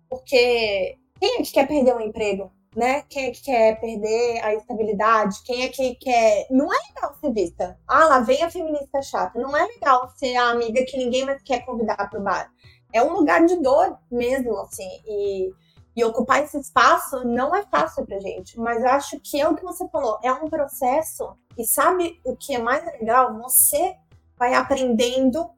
porque quem é que quer perder um emprego? Né? Quem é que quer perder a estabilidade? Quem é que quer. Não é legal ser vista. Ah, lá vem a feminista chata. Não é legal ser a amiga que ninguém mais quer convidar para o bar. É um lugar de dor mesmo, assim. E, e ocupar esse espaço não é fácil pra gente. Mas eu acho que é o que você falou. É um processo. E sabe o que é mais legal? Você vai aprendendo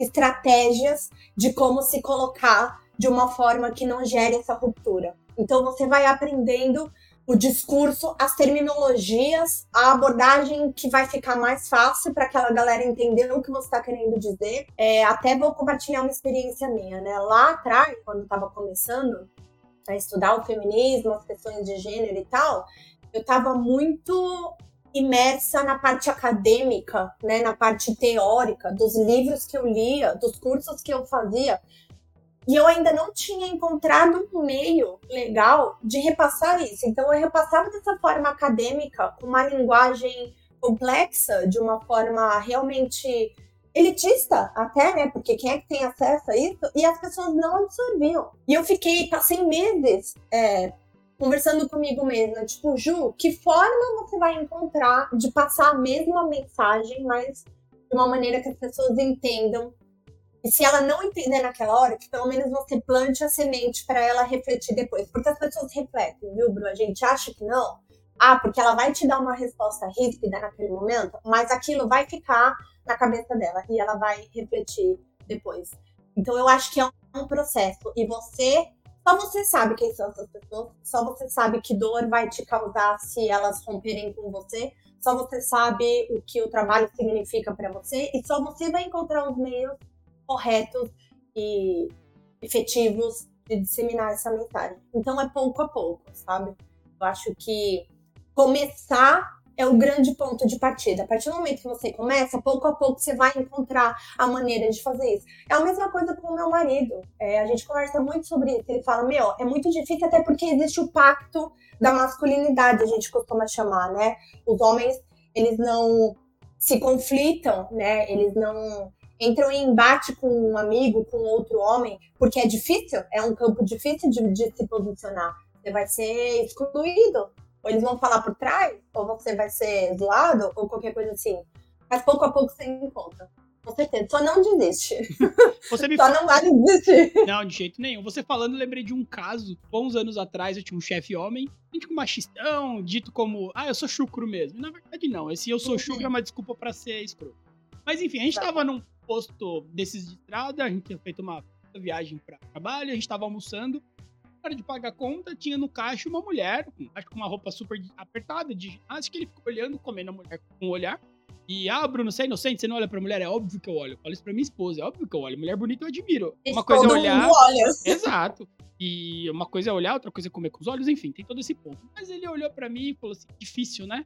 estratégias de como se colocar de uma forma que não gere essa ruptura. Então você vai aprendendo o discurso, as terminologias, a abordagem que vai ficar mais fácil para aquela galera entender o que você está querendo dizer. É, até vou compartilhar uma experiência minha, né? Lá atrás, quando estava começando a estudar o feminismo, as questões de gênero e tal, eu estava muito imersa na parte acadêmica, né, na parte teórica, dos livros que eu lia, dos cursos que eu fazia, e eu ainda não tinha encontrado um meio legal de repassar isso. Então eu repassava dessa forma acadêmica, com uma linguagem complexa, de uma forma realmente elitista até, né? Porque quem é que tem acesso a isso? E as pessoas não absorviam. E eu fiquei, passei meses é, conversando comigo mesma, tipo, Ju, que forma você vai encontrar de passar a mesma mensagem, mas de uma maneira que as pessoas entendam e se ela não entender naquela hora, que pelo menos você plante a semente para ela refletir depois. Porque as pessoas refletem, viu, Bruno? A gente acha que não. Ah, porque ela vai te dar uma resposta ríspida naquele momento, mas aquilo vai ficar na cabeça dela e ela vai refletir depois. Então eu acho que é um processo. E você, só você sabe quem são essas pessoas, só você sabe que dor vai te causar se elas romperem com você, só você sabe o que o trabalho significa para você e só você vai encontrar os meios corretos e efetivos de disseminar essa mensagem. Então é pouco a pouco, sabe? Eu acho que começar é o grande ponto de partida. A partir do momento que você começa, pouco a pouco você vai encontrar a maneira de fazer isso. É a mesma coisa com o meu marido. É, a gente conversa muito sobre isso. Ele fala: Meu, é muito difícil, até porque existe o pacto da masculinidade, a gente costuma chamar, né? Os homens, eles não se conflitam, né? Eles não entram em embate com um amigo, com outro homem, porque é difícil, é um campo difícil de, de se posicionar. Você vai ser excluído, ou eles vão falar por trás, ou você vai ser zoado, ou qualquer coisa assim. Mas pouco a pouco você encontra. Com certeza. Só não desiste. Você me Só não vai desistir. Não, de jeito nenhum. Você falando, eu lembrei de um caso. Bons anos atrás, eu tinha um chefe homem, gente com machistão, dito como, ah, eu sou chucro mesmo. Na verdade, não. Esse eu sou chucro é uma desculpa para ser escroto. Mas enfim, a gente tá. tava num posto desses de estrada, a gente tinha feito uma viagem para trabalho, a gente tava almoçando. Na hora de pagar a conta, tinha no caixa uma mulher, acho que com uma roupa super apertada de ginástica, que ele ficou olhando, comendo a mulher com um olhar. E, ah, Bruno, você é inocente, você não olha pra mulher? É óbvio que eu olho. Eu falo isso pra minha esposa, é óbvio que eu olho. Mulher bonita eu admiro. Uma coisa é olhar. Exato. E uma coisa é olhar, outra coisa é comer com os olhos, enfim, tem todo esse ponto. Mas ele olhou para mim e falou assim: difícil, né?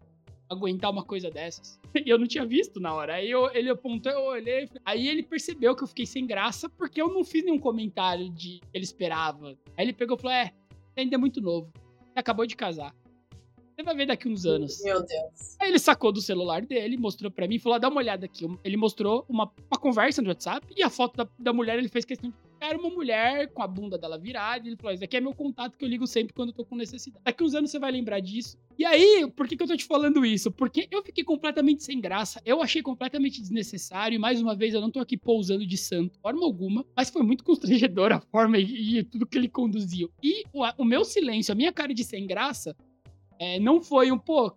Aguentar uma coisa dessas. E eu não tinha visto na hora. Aí eu, ele apontou, eu olhei. Aí ele percebeu que eu fiquei sem graça porque eu não fiz nenhum comentário de que ele esperava. Aí ele pegou e falou: é, ainda é muito novo. Você acabou de casar. Você vai ver daqui uns anos. Meu Deus. Aí ele sacou do celular dele, mostrou para mim e falou: ah, dá uma olhada aqui. Ele mostrou uma, uma conversa no WhatsApp e a foto da, da mulher ele fez questão de. Era uma mulher com a bunda dela virada. E ele falou: Esse aqui é meu contato que eu ligo sempre quando eu tô com necessidade. Daqui uns anos você vai lembrar disso. E aí, por que, que eu tô te falando isso? Porque eu fiquei completamente sem graça. Eu achei completamente desnecessário. E mais uma vez, eu não tô aqui pousando de santo, forma alguma. Mas foi muito constrangedor a forma e, e tudo que ele conduziu. E o, o meu silêncio, a minha cara de sem graça, é, não foi um, pô.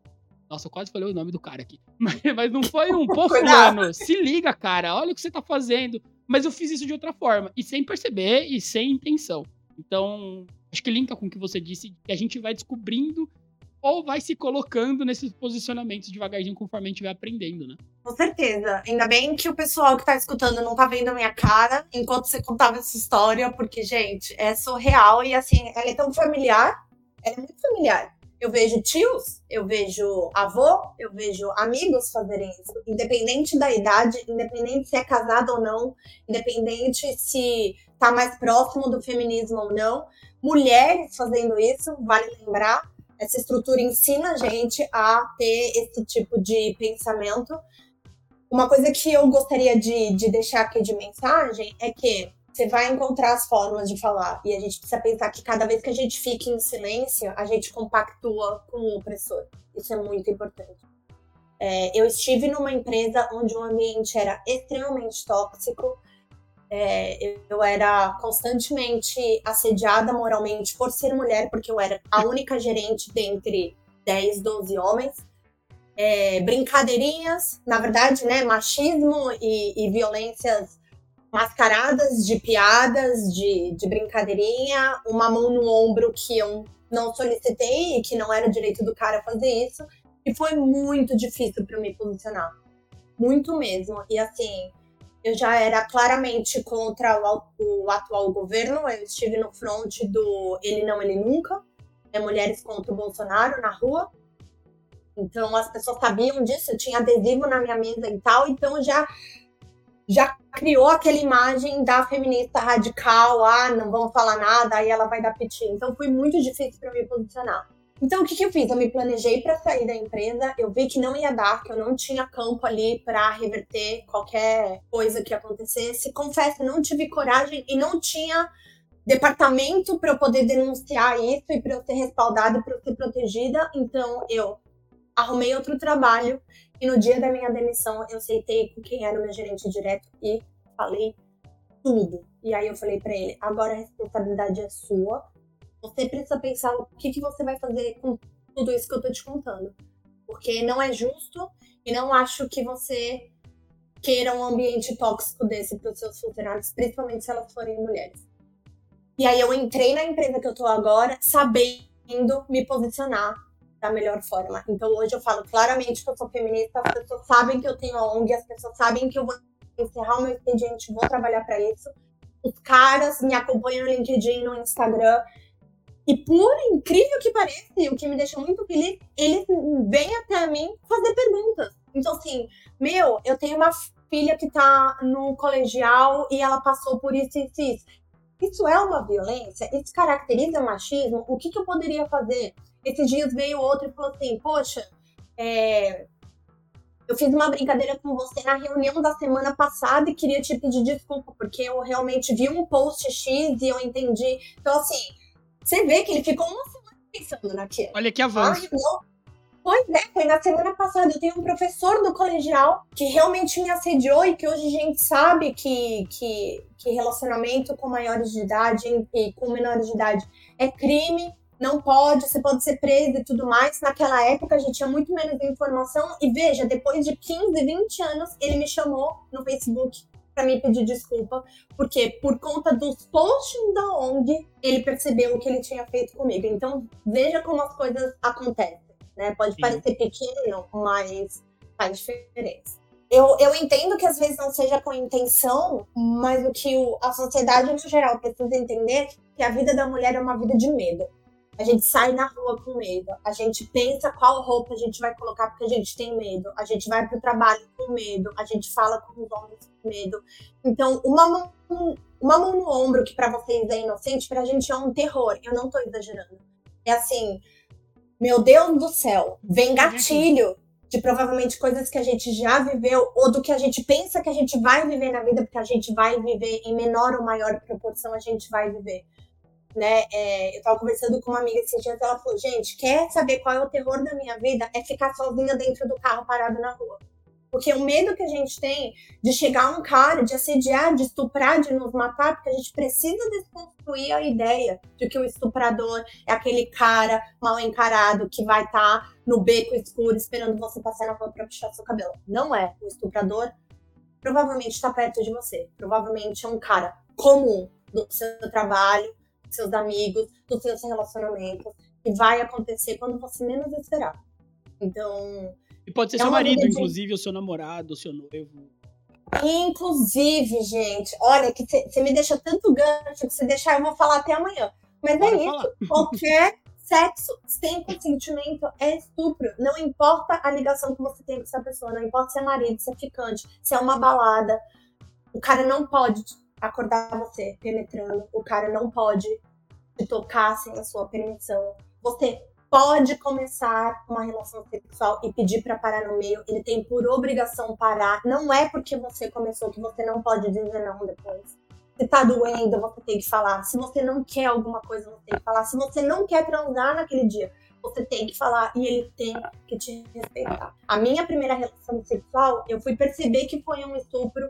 Nossa, eu quase falei o nome do cara aqui. Mas, mas não foi um, pô, fulano, se liga, cara, olha o que você tá fazendo. Mas eu fiz isso de outra forma, e sem perceber e sem intenção. Então, acho que linka com o que você disse, que a gente vai descobrindo ou vai se colocando nesses posicionamentos devagarzinho conforme a gente vai aprendendo, né? Com certeza. Ainda bem que o pessoal que tá escutando não tá vendo a minha cara enquanto você contava essa história, porque, gente, é surreal e assim, ela é tão familiar. Ela é muito familiar. Eu vejo tios, eu vejo avô, eu vejo amigos fazerem isso, independente da idade, independente se é casado ou não, independente se tá mais próximo do feminismo ou não. Mulheres fazendo isso, vale lembrar, essa estrutura ensina a gente a ter esse tipo de pensamento. Uma coisa que eu gostaria de, de deixar aqui de mensagem é que você vai encontrar as formas de falar. E a gente precisa pensar que cada vez que a gente fica em silêncio, a gente compactua com o opressor. Isso é muito importante. É, eu estive numa empresa onde o ambiente era extremamente tóxico. É, eu era constantemente assediada moralmente por ser mulher, porque eu era a única gerente dentre 10, 12 homens. É, brincadeirinhas, na verdade, né, machismo e, e violências mascaradas de piadas, de, de brincadeirinha, uma mão no ombro que eu não solicitei e que não era direito do cara fazer isso. E foi muito difícil para me posicionar. Muito mesmo. E assim, eu já era claramente contra o, o, atual governo. Eu estive no front do Ele Não, Ele Nunca. É Mulheres contra o Bolsonaro na rua. Então as pessoas sabiam disso, eu tinha adesivo na minha mesa e tal. Então já já criou aquela imagem da feminista radical, ah, não vamos falar nada, aí ela vai dar piti. Então foi muito difícil para me posicionar. Então o que, que eu fiz? Eu me planejei para sair da empresa, eu vi que não ia dar, que eu não tinha campo ali para reverter qualquer coisa que acontecesse. Confesso, não tive coragem e não tinha departamento para eu poder denunciar isso e para eu ser respaldada para eu ser protegida. Então eu arrumei outro trabalho e no dia da minha demissão eu aceitei com quem era o meu gerente direto e falei tudo. E aí eu falei para ele: agora a responsabilidade é sua. Você precisa pensar o que, que você vai fazer com tudo isso que eu tô te contando. Porque não é justo e não acho que você queira um ambiente tóxico desse para os seus funcionários, principalmente se elas forem mulheres. E aí eu entrei na empresa que eu tô agora, sabendo me posicionar da melhor forma. Então hoje eu falo claramente que eu sou feminista, as pessoas sabem que eu tenho a ONG, as pessoas sabem que eu vou encerrar o meu expediente, vou trabalhar para isso. Os caras me acompanham no LinkedIn, no Instagram. E por incrível que pareça, o que me deixa muito feliz, eles vêm até mim fazer perguntas. Então, assim, meu, eu tenho uma filha que tá no colegial e ela passou por isso e isso. Isso é uma violência? Isso caracteriza machismo? O que, que eu poderia fazer? Esses dias veio outro e falou assim: Poxa, é... eu fiz uma brincadeira com você na reunião da semana passada e queria te pedir desculpa, porque eu realmente vi um post X e eu entendi. Então, assim, você vê que ele ficou uma semana pensando naquilo. Olha que avanço. Ah, Pois é, foi na semana passada. Eu tenho um professor do colegial que realmente me assediou e que hoje a gente sabe que, que, que relacionamento com maiores de idade e com menores de idade é crime, não pode, você pode ser preso e tudo mais. Naquela época a gente tinha muito menos informação. E veja, depois de 15, 20 anos, ele me chamou no Facebook para me pedir desculpa, porque por conta dos posts da ONG, ele percebeu o que ele tinha feito comigo. Então, veja como as coisas acontecem né? Pode Sim. parecer pequeno, mas faz diferença. Eu, eu entendo que às vezes não seja com intenção, mas o que o, a sociedade no geral precisa entender é que a vida da mulher é uma vida de medo. A gente sai na rua com medo, a gente pensa qual roupa a gente vai colocar porque a gente tem medo, a gente vai para o trabalho com medo, a gente fala com os homens com medo. Então, uma mão, uma mão no ombro, que para vocês é inocente, para a gente é um terror. Eu não estou exagerando. É assim, meu Deus do céu, vem gatilho de provavelmente coisas que a gente já viveu ou do que a gente pensa que a gente vai viver na vida, porque a gente vai viver em menor ou maior proporção, a gente vai viver. Né? É, eu tava conversando com uma amiga esses dias, ela falou: gente, quer saber qual é o terror da minha vida? É ficar sozinha dentro do carro parado na rua. Porque o medo que a gente tem de chegar um cara, de assediar, de estuprar, de nos matar, porque a gente precisa desconstruir a ideia de que o estuprador é aquele cara mal encarado que vai estar tá no beco escuro esperando você passar na rua para puxar seu cabelo. Não é. O estuprador provavelmente está perto de você. Provavelmente é um cara comum do seu trabalho, dos seus amigos, dos seus relacionamentos, que vai acontecer quando você menos esperar. Então, e pode ser é seu marido, inclusive, ou seu namorado, ou seu noivo. Inclusive, gente, olha, que você me deixa tanto gancho que se deixar eu vou falar até amanhã. Mas Bora é falar. isso. Qualquer sexo sem consentimento é estupro. Não importa a ligação que você tem com essa pessoa, não importa se é marido, se é ficante, se é uma balada. O cara não pode acordar você penetrando. O cara não pode te tocar sem a sua permissão. Você pode começar uma relação sexual e pedir para parar no meio, ele tem por obrigação parar. Não é porque você começou que você não pode dizer não depois. Se tá doendo, você tem que falar. Se você não quer alguma coisa, você tem que falar. Se você não quer transar naquele dia, você tem que falar e ele tem que te respeitar. A minha primeira relação sexual, eu fui perceber que foi um estupro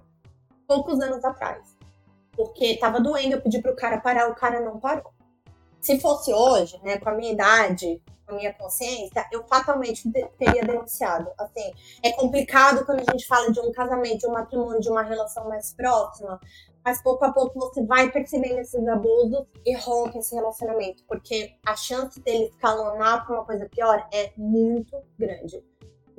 poucos anos atrás. Porque tava doendo, eu pedi pro cara parar, o cara não parou. Se fosse hoje, né, com a minha idade, com a minha consciência, eu fatalmente teria denunciado. Assim, é complicado quando a gente fala de um casamento, de um matrimônio, de uma relação mais próxima, mas pouco a pouco você vai percebendo esses abusos e rompe esse relacionamento, porque a chance dele escalonar para uma coisa pior é muito grande.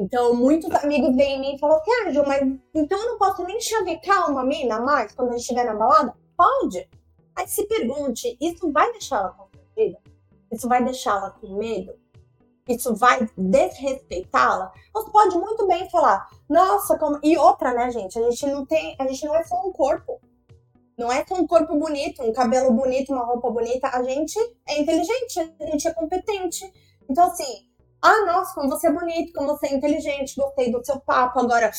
Então, muitos amigos vêm em mim e falam assim, ah, mas então eu não posso nem chavecar uma mina mais quando a gente estiver na balada? Pode. Mas se pergunte, isso vai deixar ela vida? Isso vai deixá-la com medo? Isso vai desrespeitá-la? Você pode muito bem falar, nossa, como... e outra, né, gente? A gente não tem, a gente não é só um corpo. Não é só um corpo bonito, um cabelo bonito, uma roupa bonita. A gente é inteligente, a gente é competente. Então, assim, ah, nossa, como você é bonito, como você é inteligente, gostei do seu papo. Agora,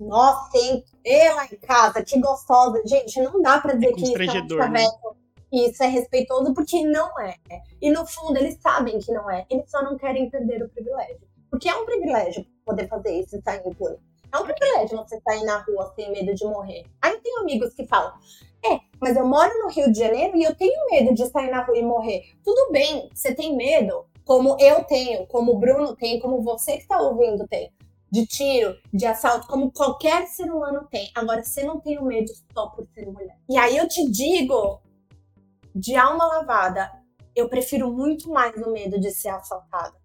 nossa, hein? E lá em casa, que gostosa. Gente, não dá pra dizer é que isso é um chaveco. Né? isso é respeitoso porque não é. E no fundo eles sabem que não é, eles só não querem perder o privilégio. Porque é um privilégio poder fazer isso e sair impune. É um privilégio você sair na rua sem medo de morrer. Aí tenho amigos que falam: é, mas eu moro no Rio de Janeiro e eu tenho medo de sair na rua e morrer. Tudo bem, você tem medo, como eu tenho, como o Bruno tem, como você que está ouvindo tem. De tiro, de assalto, como qualquer ser humano tem. Agora, você não tem o medo só por ser mulher. E aí eu te digo de alma lavada, eu prefiro muito mais o medo de ser assaltada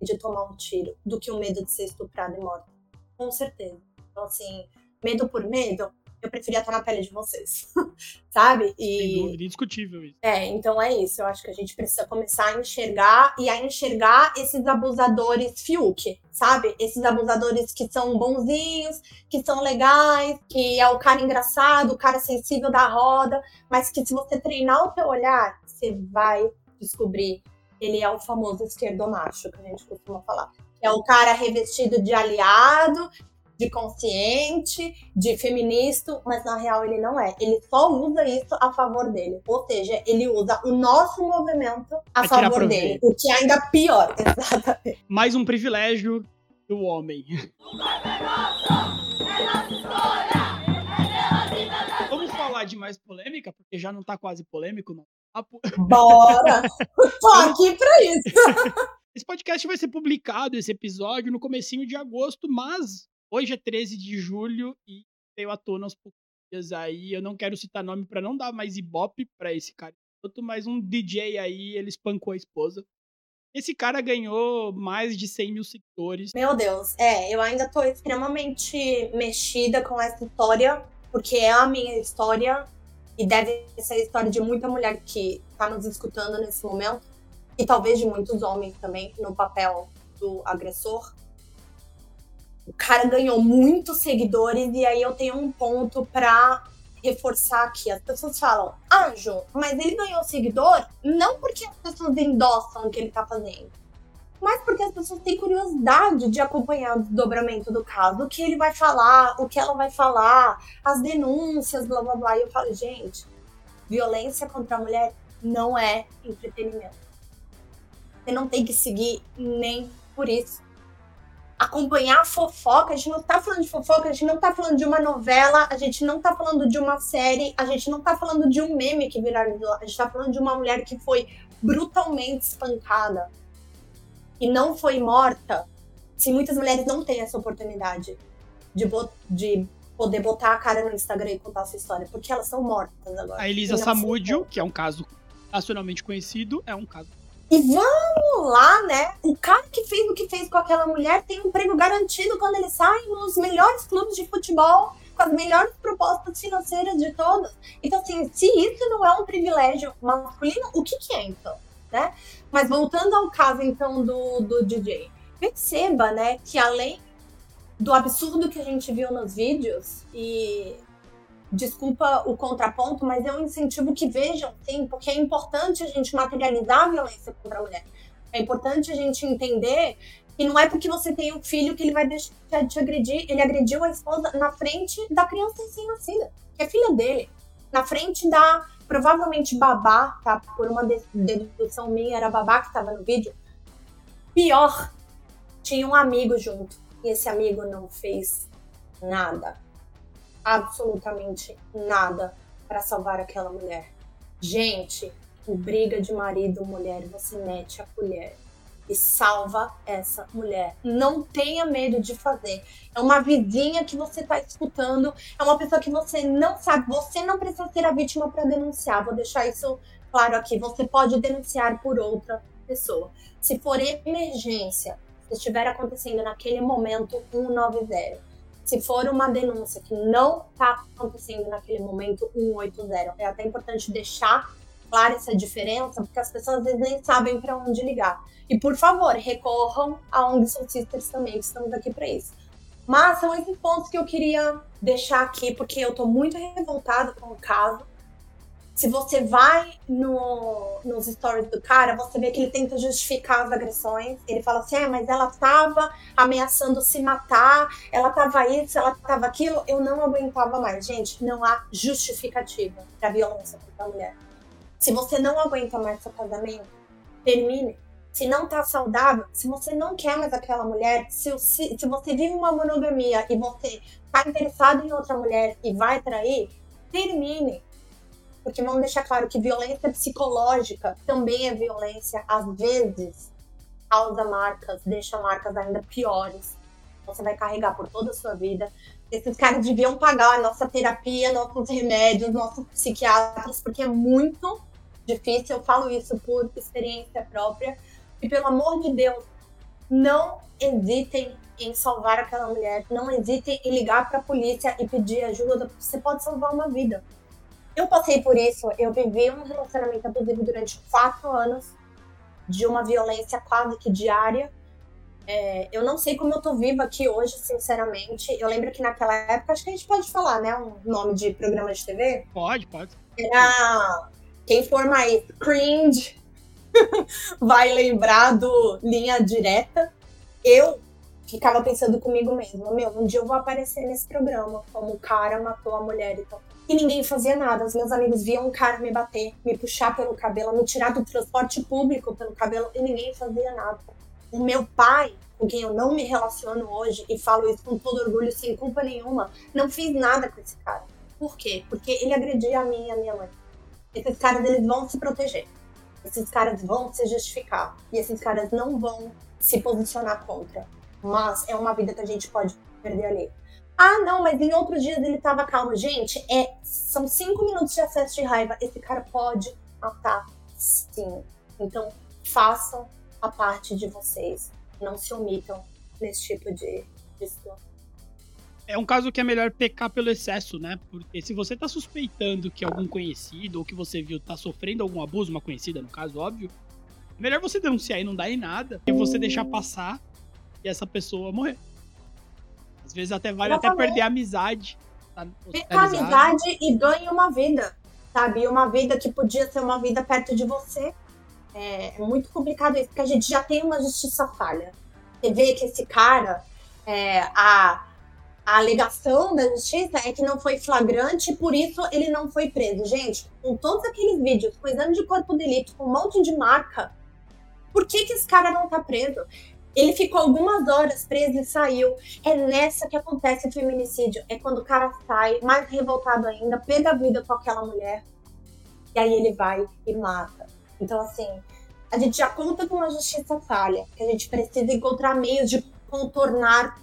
e de tomar um tiro do que o medo de ser estuprada e morta. Com certeza. Então, assim, medo por medo, eu preferia estar na pele de vocês, sabe? E, dúvida, indiscutível isso. É, então é isso. Eu acho que a gente precisa começar a enxergar e a enxergar esses abusadores Fiuk, sabe? Esses abusadores que são bonzinhos, que são legais, que é o cara engraçado, o cara sensível da roda, mas que se você treinar o teu olhar, você vai descobrir. Ele é o famoso esquerdomacho, que a gente costuma falar. É o cara revestido de aliado, de consciente, de feminista, mas na real ele não é. Ele só usa isso a favor dele. Ou seja, ele usa o nosso movimento a favor dele. O que é ainda pior, exatamente. Mais um privilégio do homem. Vamos falar de mais polêmica, porque já não tá quase polêmico, não. Bora! Tô aqui pra isso! Esse podcast vai ser publicado, esse episódio, no comecinho de agosto, mas hoje é 13 de julho e veio à tona aos poucos dias aí. Eu não quero citar nome para não dar mais ibope pra esse cara. Mas um DJ aí, ele espancou a esposa. Esse cara ganhou mais de 100 mil seguidores. Meu Deus, é, eu ainda tô extremamente mexida com essa história, porque é a minha história e deve ser a história de muita mulher que tá nos escutando nesse momento e talvez de muitos homens também no papel do agressor. O cara ganhou muitos seguidores e aí eu tenho um ponto para reforçar aqui. As pessoas falam, Anjo, mas ele ganhou seguidor não porque as pessoas endossam o que ele tá fazendo, mas porque as pessoas têm curiosidade de acompanhar o desdobramento do caso, o que ele vai falar, o que ela vai falar, as denúncias, blá blá blá. E eu falo, gente, violência contra a mulher não é entretenimento. Você não tem que seguir nem por isso. Acompanhar a fofoca, a gente não tá falando de fofoca, a gente não tá falando de uma novela, a gente não tá falando de uma série, a gente não tá falando de um meme que viralizou, a gente tá falando de uma mulher que foi brutalmente espancada e não foi morta. Se muitas mulheres não têm essa oportunidade de, de poder botar a cara no Instagram e contar essa história, porque elas são mortas agora. A Elisa Samúdio, que é um caso nacionalmente conhecido, é um caso e vamos lá, né? O cara que fez o que fez com aquela mulher tem um emprego garantido quando ele sai nos melhores clubes de futebol, com as melhores propostas financeiras de todos. Então, assim, se isso não é um privilégio masculino, o que, que é então? Né? Mas voltando ao caso, então, do, do DJ, perceba, né, que além do absurdo que a gente viu nos vídeos e desculpa o contraponto, mas é um incentivo que vejam, sim, porque é importante a gente materializar a violência contra a mulher. É importante a gente entender que não é porque você tem um filho que ele vai deixar de agredir. Ele agrediu a esposa na frente da criança recém-nascida, que é filha dele. Na frente da, provavelmente, babá, tá? Por uma dedução minha, era babá que estava no vídeo. Pior, tinha um amigo junto. E esse amigo não fez nada absolutamente nada para salvar aquela mulher. Gente, em briga de marido mulher, você mete a colher e salva essa mulher. Não tenha medo de fazer. É uma vizinha que você está escutando, é uma pessoa que você não sabe. Você não precisa ser a vítima para denunciar. Vou deixar isso claro aqui. Você pode denunciar por outra pessoa. Se for emergência, se estiver acontecendo naquele momento, 190 se for uma denúncia que não está acontecendo naquele momento, 180. É até importante deixar clara essa diferença, porque as pessoas às vezes nem sabem para onde ligar. E por favor, recorram a ONG Soul Sisters também, que estamos aqui para isso. Mas são esses pontos que eu queria deixar aqui, porque eu estou muito revoltada com o caso. Se você vai no, nos stories do cara, você vê que ele tenta justificar as agressões. Ele fala assim: é, mas ela estava ameaçando se matar, ela estava isso, ela estava aquilo. Eu não aguentava mais. Gente, não há justificativa para violência contra a mulher. Se você não aguenta mais seu casamento, termine. Se não tá saudável, se você não quer mais aquela mulher, se, se, se você vive uma monogamia e você tá interessado em outra mulher e vai trair, termine porque vamos deixar claro que violência psicológica também é violência, às vezes causa marcas, deixa marcas ainda piores. Você vai carregar por toda a sua vida. Esses caras deviam pagar a nossa terapia, nossos remédios, nossos psiquiatras, porque é muito difícil. Eu falo isso por experiência própria. E pelo amor de Deus, não hesitem em salvar aquela mulher. Não hesitem em ligar para a polícia e pedir ajuda. Você pode salvar uma vida. Eu passei por isso, eu vivi um relacionamento abusivo durante quatro anos, de uma violência quase que diária. É, eu não sei como eu tô viva aqui hoje, sinceramente. Eu lembro que naquela época, acho que a gente pode falar, né? Um nome de programa de TV? Pode, pode. Era. Quem for mais cringe vai lembrar do Linha Direta. Eu ficava pensando comigo mesma, meu, um dia eu vou aparecer nesse programa, como o cara matou a mulher e tal. E ninguém fazia nada. Os meus amigos viam um cara me bater, me puxar pelo cabelo, me tirar do transporte público pelo cabelo e ninguém fazia nada. O meu pai, com quem eu não me relaciono hoje, e falo isso com todo orgulho, sem culpa nenhuma, não fiz nada com esse cara. Por quê? Porque ele agredia a mim e a minha mãe. Esses caras, eles vão se proteger. Esses caras vão se justificar. E esses caras não vão se posicionar contra. Mas é uma vida que a gente pode perder ali. Ah, não, mas em outros dias ele tava calmo. Gente, é, são cinco minutos de acesso de raiva. Esse cara pode matar, sim. Então, façam a parte de vocês. Não se omitam nesse tipo de, de situação. É um caso que é melhor pecar pelo excesso, né? Porque se você tá suspeitando que algum conhecido ou que você viu tá sofrendo algum abuso, uma conhecida no caso, óbvio, é melhor você denunciar e não dar em nada e você deixar passar e essa pessoa morrer. Às vezes até vale até perder a amizade. Tá Perder amizade e ganhe uma vida, sabe? Uma vida que podia ser uma vida perto de você. É, é muito complicado isso, porque a gente já tem uma justiça falha. Você vê que esse cara, é, a, a alegação da justiça é que não foi flagrante e por isso ele não foi preso. Gente, com todos aqueles vídeos, com exame de corpo de delito, com um monte de marca, por que, que esse cara não tá preso? Ele ficou algumas horas preso e saiu. É nessa que acontece o feminicídio. É quando o cara sai, mais revoltado ainda, pega a vida com aquela mulher. E aí ele vai e mata. Então, assim, a gente já conta com uma justiça falha. Que a gente precisa encontrar meios de contornar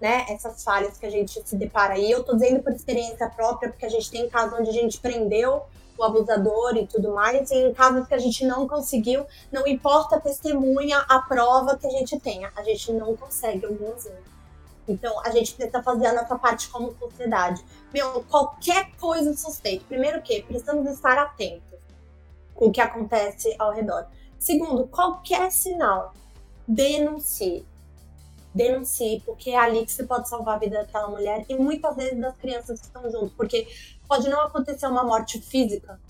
né, essas falhas que a gente se depara. E eu tô dizendo por experiência própria, porque a gente tem casos onde a gente prendeu o abusador e tudo mais, e em casos que a gente não conseguiu, não importa a testemunha, a prova que a gente tenha, a gente não consegue algumas. Então, a gente precisa fazer a nossa parte como sociedade. Meu, qualquer coisa suspeita. Primeiro que precisamos estar atentos com o que acontece ao redor. Segundo, qualquer sinal, denuncie. Denuncie, porque é ali que você pode salvar a vida daquela mulher e muitas vezes das crianças que estão junto. Porque pode não acontecer uma morte física,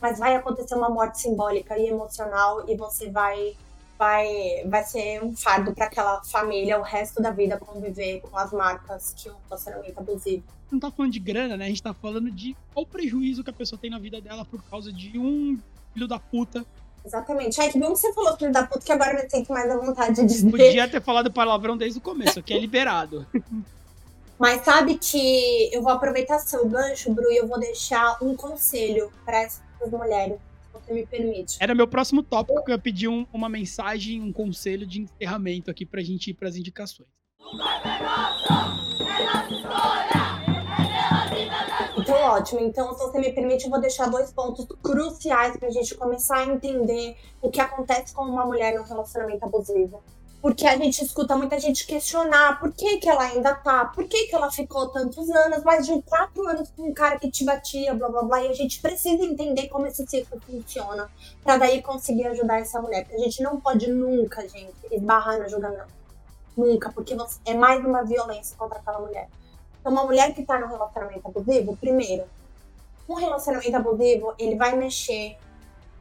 mas vai acontecer uma morte simbólica e emocional e você vai vai vai ser um fardo para aquela família o resto da vida conviver com as marcas que um relacionamento abusivo. Não tá falando de grana, né? A gente tá falando de qual o prejuízo que a pessoa tem na vida dela por causa de um filho da puta Exatamente. Ai, que bom que você falou filho da puta, que agora eu me sinto mais à vontade de dizer. Podia ter falado palavrão desde o começo, aqui é liberado. Mas sabe que eu vou aproveitar seu gancho, Bru, e eu vou deixar um conselho para essas mulheres, se você me permite. Era meu próximo tópico, que eu ia pedir um, uma mensagem, um conselho de encerramento aqui pra gente ir pras indicações. Então, ótimo. Então, se você me permite, eu vou deixar dois pontos cruciais pra gente começar a entender o que acontece com uma mulher no relacionamento abusivo porque a gente escuta muita gente questionar por que, que ela ainda tá, por que, que ela ficou tantos anos, mais de quatro anos com um cara que te batia, blá blá blá, e a gente precisa entender como esse ciclo funciona, para daí conseguir ajudar essa mulher, porque a gente não pode nunca, gente, esbarrar no julgamento. Nunca, porque é mais uma violência contra aquela mulher. Então, uma mulher que tá no relacionamento abusivo, primeiro, um relacionamento abusivo, ele vai mexer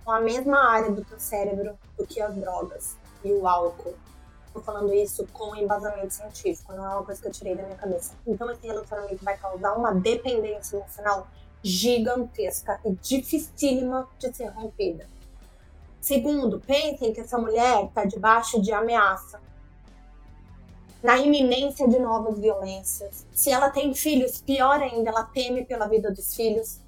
com a mesma área do teu cérebro do que as drogas e o álcool Tô falando isso com embasamento científico, não é uma coisa que eu tirei da minha cabeça. Então, esse relacionamento vai causar uma dependência emocional gigantesca e dificílima de ser rompida. Segundo, pensem que essa mulher está debaixo de ameaça, na iminência de novas violências. Se ela tem filhos, pior ainda, ela teme pela vida dos filhos.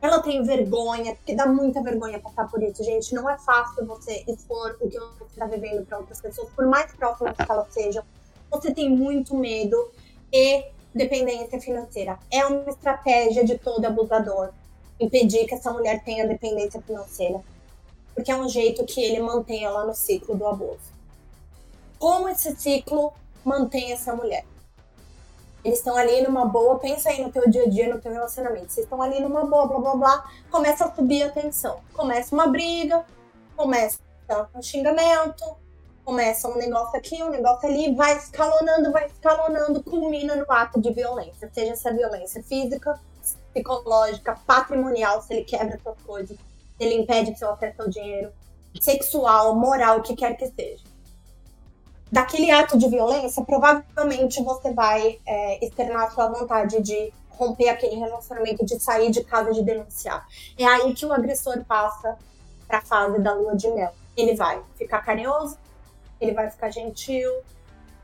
Ela tem vergonha, porque dá muita vergonha passar por isso, gente. Não é fácil você expor o que você está vivendo para outras pessoas, por mais próximas que elas sejam. Você tem muito medo e dependência financeira. É uma estratégia de todo abusador impedir que essa mulher tenha dependência financeira, porque é um jeito que ele mantém ela no ciclo do abuso. Como esse ciclo mantém essa mulher? Eles estão ali numa boa, pensa aí no teu dia a dia, no teu relacionamento. Vocês estão ali numa boa, blá blá blá, começa a subir a tensão. Começa uma briga, começa um xingamento, começa um negócio aqui, um negócio ali, vai escalonando, vai escalonando, culmina no ato de violência. Seja essa violência física, psicológica, patrimonial, se ele quebra suas coisas, se ele impede seu acesso ao dinheiro, sexual, moral, o que quer que seja. Daquele ato de violência, provavelmente você vai é, externar a sua vontade de romper aquele relacionamento, de sair de casa, de denunciar. É aí que o agressor passa para a fase da lua de mel. Ele vai ficar carinhoso, ele vai ficar gentil,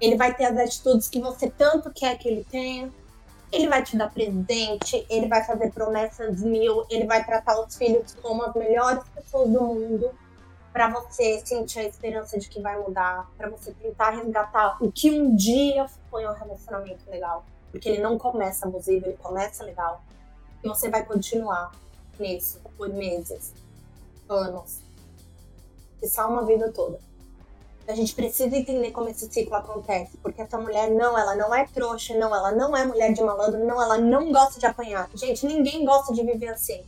ele vai ter as atitudes que você tanto quer que ele tenha, ele vai te dar presente, ele vai fazer promessas mil, ele vai tratar os filhos como as melhores pessoas do mundo para você sentir a esperança de que vai mudar, para você tentar resgatar o que um dia foi um relacionamento legal. Porque ele não começa abusivo, ele começa legal. E você vai continuar nisso por meses, anos, e só uma vida toda. A gente precisa entender como esse ciclo acontece, porque essa mulher não, ela não é trouxa, não, ela não é mulher de malandro, não, ela não gosta de apanhar. Gente, ninguém gosta de viver assim.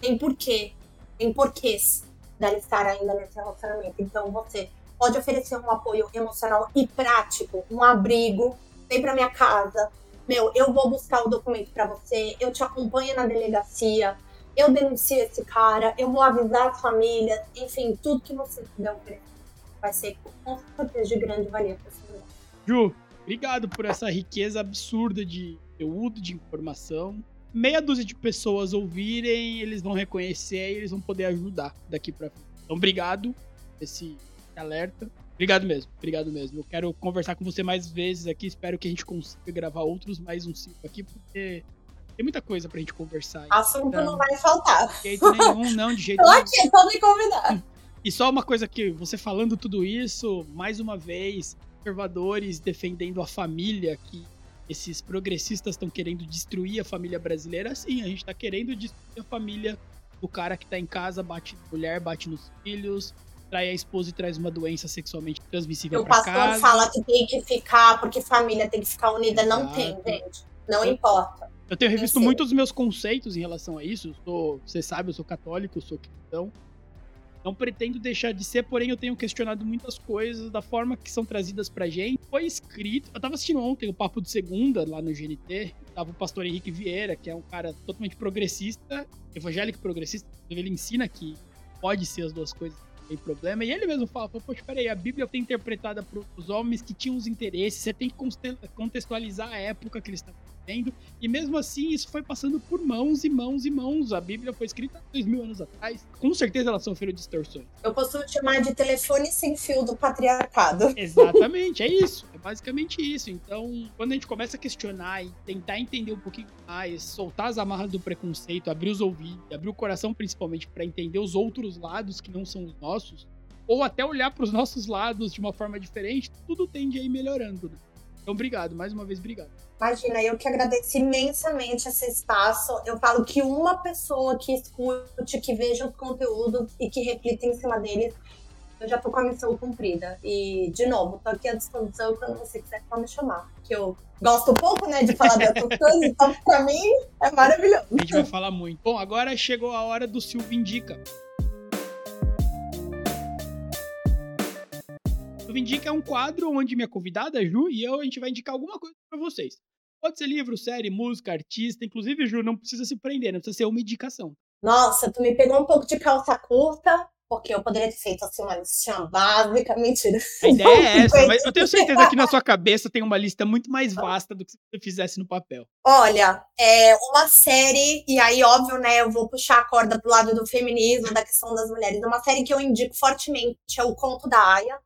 Tem porquê, tem porquês dela estar ainda nesse relacionamento. Então você pode oferecer um apoio emocional e prático, um abrigo, vem para minha casa, meu, eu vou buscar o documento para você, eu te acompanho na delegacia, eu denuncio esse cara, eu vou avisar a família, enfim, tudo que você puder oferecer vai ser com certeza de grande valia para essa mulher. Ju, obrigado por essa riqueza absurda de conteúdo, de informação meia dúzia de pessoas ouvirem, eles vão reconhecer e eles vão poder ajudar daqui pra frente. Então, obrigado esse alerta. Obrigado mesmo, obrigado mesmo. Eu quero conversar com você mais vezes aqui. Espero que a gente consiga gravar outros mais um cinco aqui, porque tem muita coisa pra gente conversar. Assunto então, não vai faltar. De jeito nenhum, não, de jeito Tô nenhum. aqui, tô me convidar. E só uma coisa que você falando tudo isso, mais uma vez, conservadores defendendo a família, que esses progressistas estão querendo destruir a família brasileira, sim, a gente está querendo destruir a família do cara que está em casa, bate na mulher, bate nos filhos, trai a esposa e traz uma doença sexualmente transmissível para casa. O pastor fala que tem que ficar, porque família tem que ficar unida. Não tem, gente. Não eu, importa. Eu tenho revisto muitos meus conceitos em relação a isso. Sou, você sabe, eu sou católico, eu sou cristão. Não pretendo deixar de ser, porém eu tenho questionado muitas coisas da forma que são trazidas pra gente. Foi escrito. Eu tava assistindo ontem o Papo de Segunda lá no GNT. Tava o pastor Henrique Vieira, que é um cara totalmente progressista, evangélico progressista. Ele ensina que pode ser as duas coisas tem problema. E ele mesmo fala, poxa, peraí, a Bíblia foi interpretada para os homens que tinham os interesses, você tem que contextualizar a época que eles estavam e mesmo assim isso foi passando por mãos e mãos e mãos. A Bíblia foi escrita dois mil anos atrás. Com certeza ela sofreu distorções. Eu costumo chamar de telefone sem fio do patriarcado. Exatamente, é isso. É basicamente isso. Então, quando a gente começa a questionar e tentar entender um pouquinho mais, soltar as amarras do preconceito, abrir os ouvidos, abrir o coração principalmente para entender os outros lados que não são os nossos, nossos, ou até olhar para os nossos lados de uma forma diferente, tudo tende a ir melhorando. Né? Então, obrigado, mais uma vez, obrigado. Imagina, eu que agradeço imensamente esse espaço. Eu falo que uma pessoa que escute, que veja os conteúdos e que reflita em cima deles, eu já tô com a missão cumprida. E, de novo, tô aqui à disposição quando você quiser pode me chamar. Que eu gosto um pouco, né, de falar dessas coisas, então pra mim é maravilhoso. A gente vai falar muito. Bom, agora chegou a hora do Silvio Indica. O Indica é um quadro onde minha convidada, Ju, e eu, a gente vai indicar alguma coisa para vocês. Pode ser livro, série, música, artista. Inclusive, Ju, não precisa se prender, não precisa ser uma indicação. Nossa, tu me pegou um pouco de calça curta, porque eu poderia ter feito assim uma listinha básica. Mentira. A ideia é essa, mas eu tenho certeza que na sua cabeça tem uma lista muito mais vasta do que se você fizesse no papel. Olha, é uma série, e aí, óbvio, né, eu vou puxar a corda pro lado do feminismo, da questão das mulheres. Uma série que eu indico fortemente é O Conto da Aya.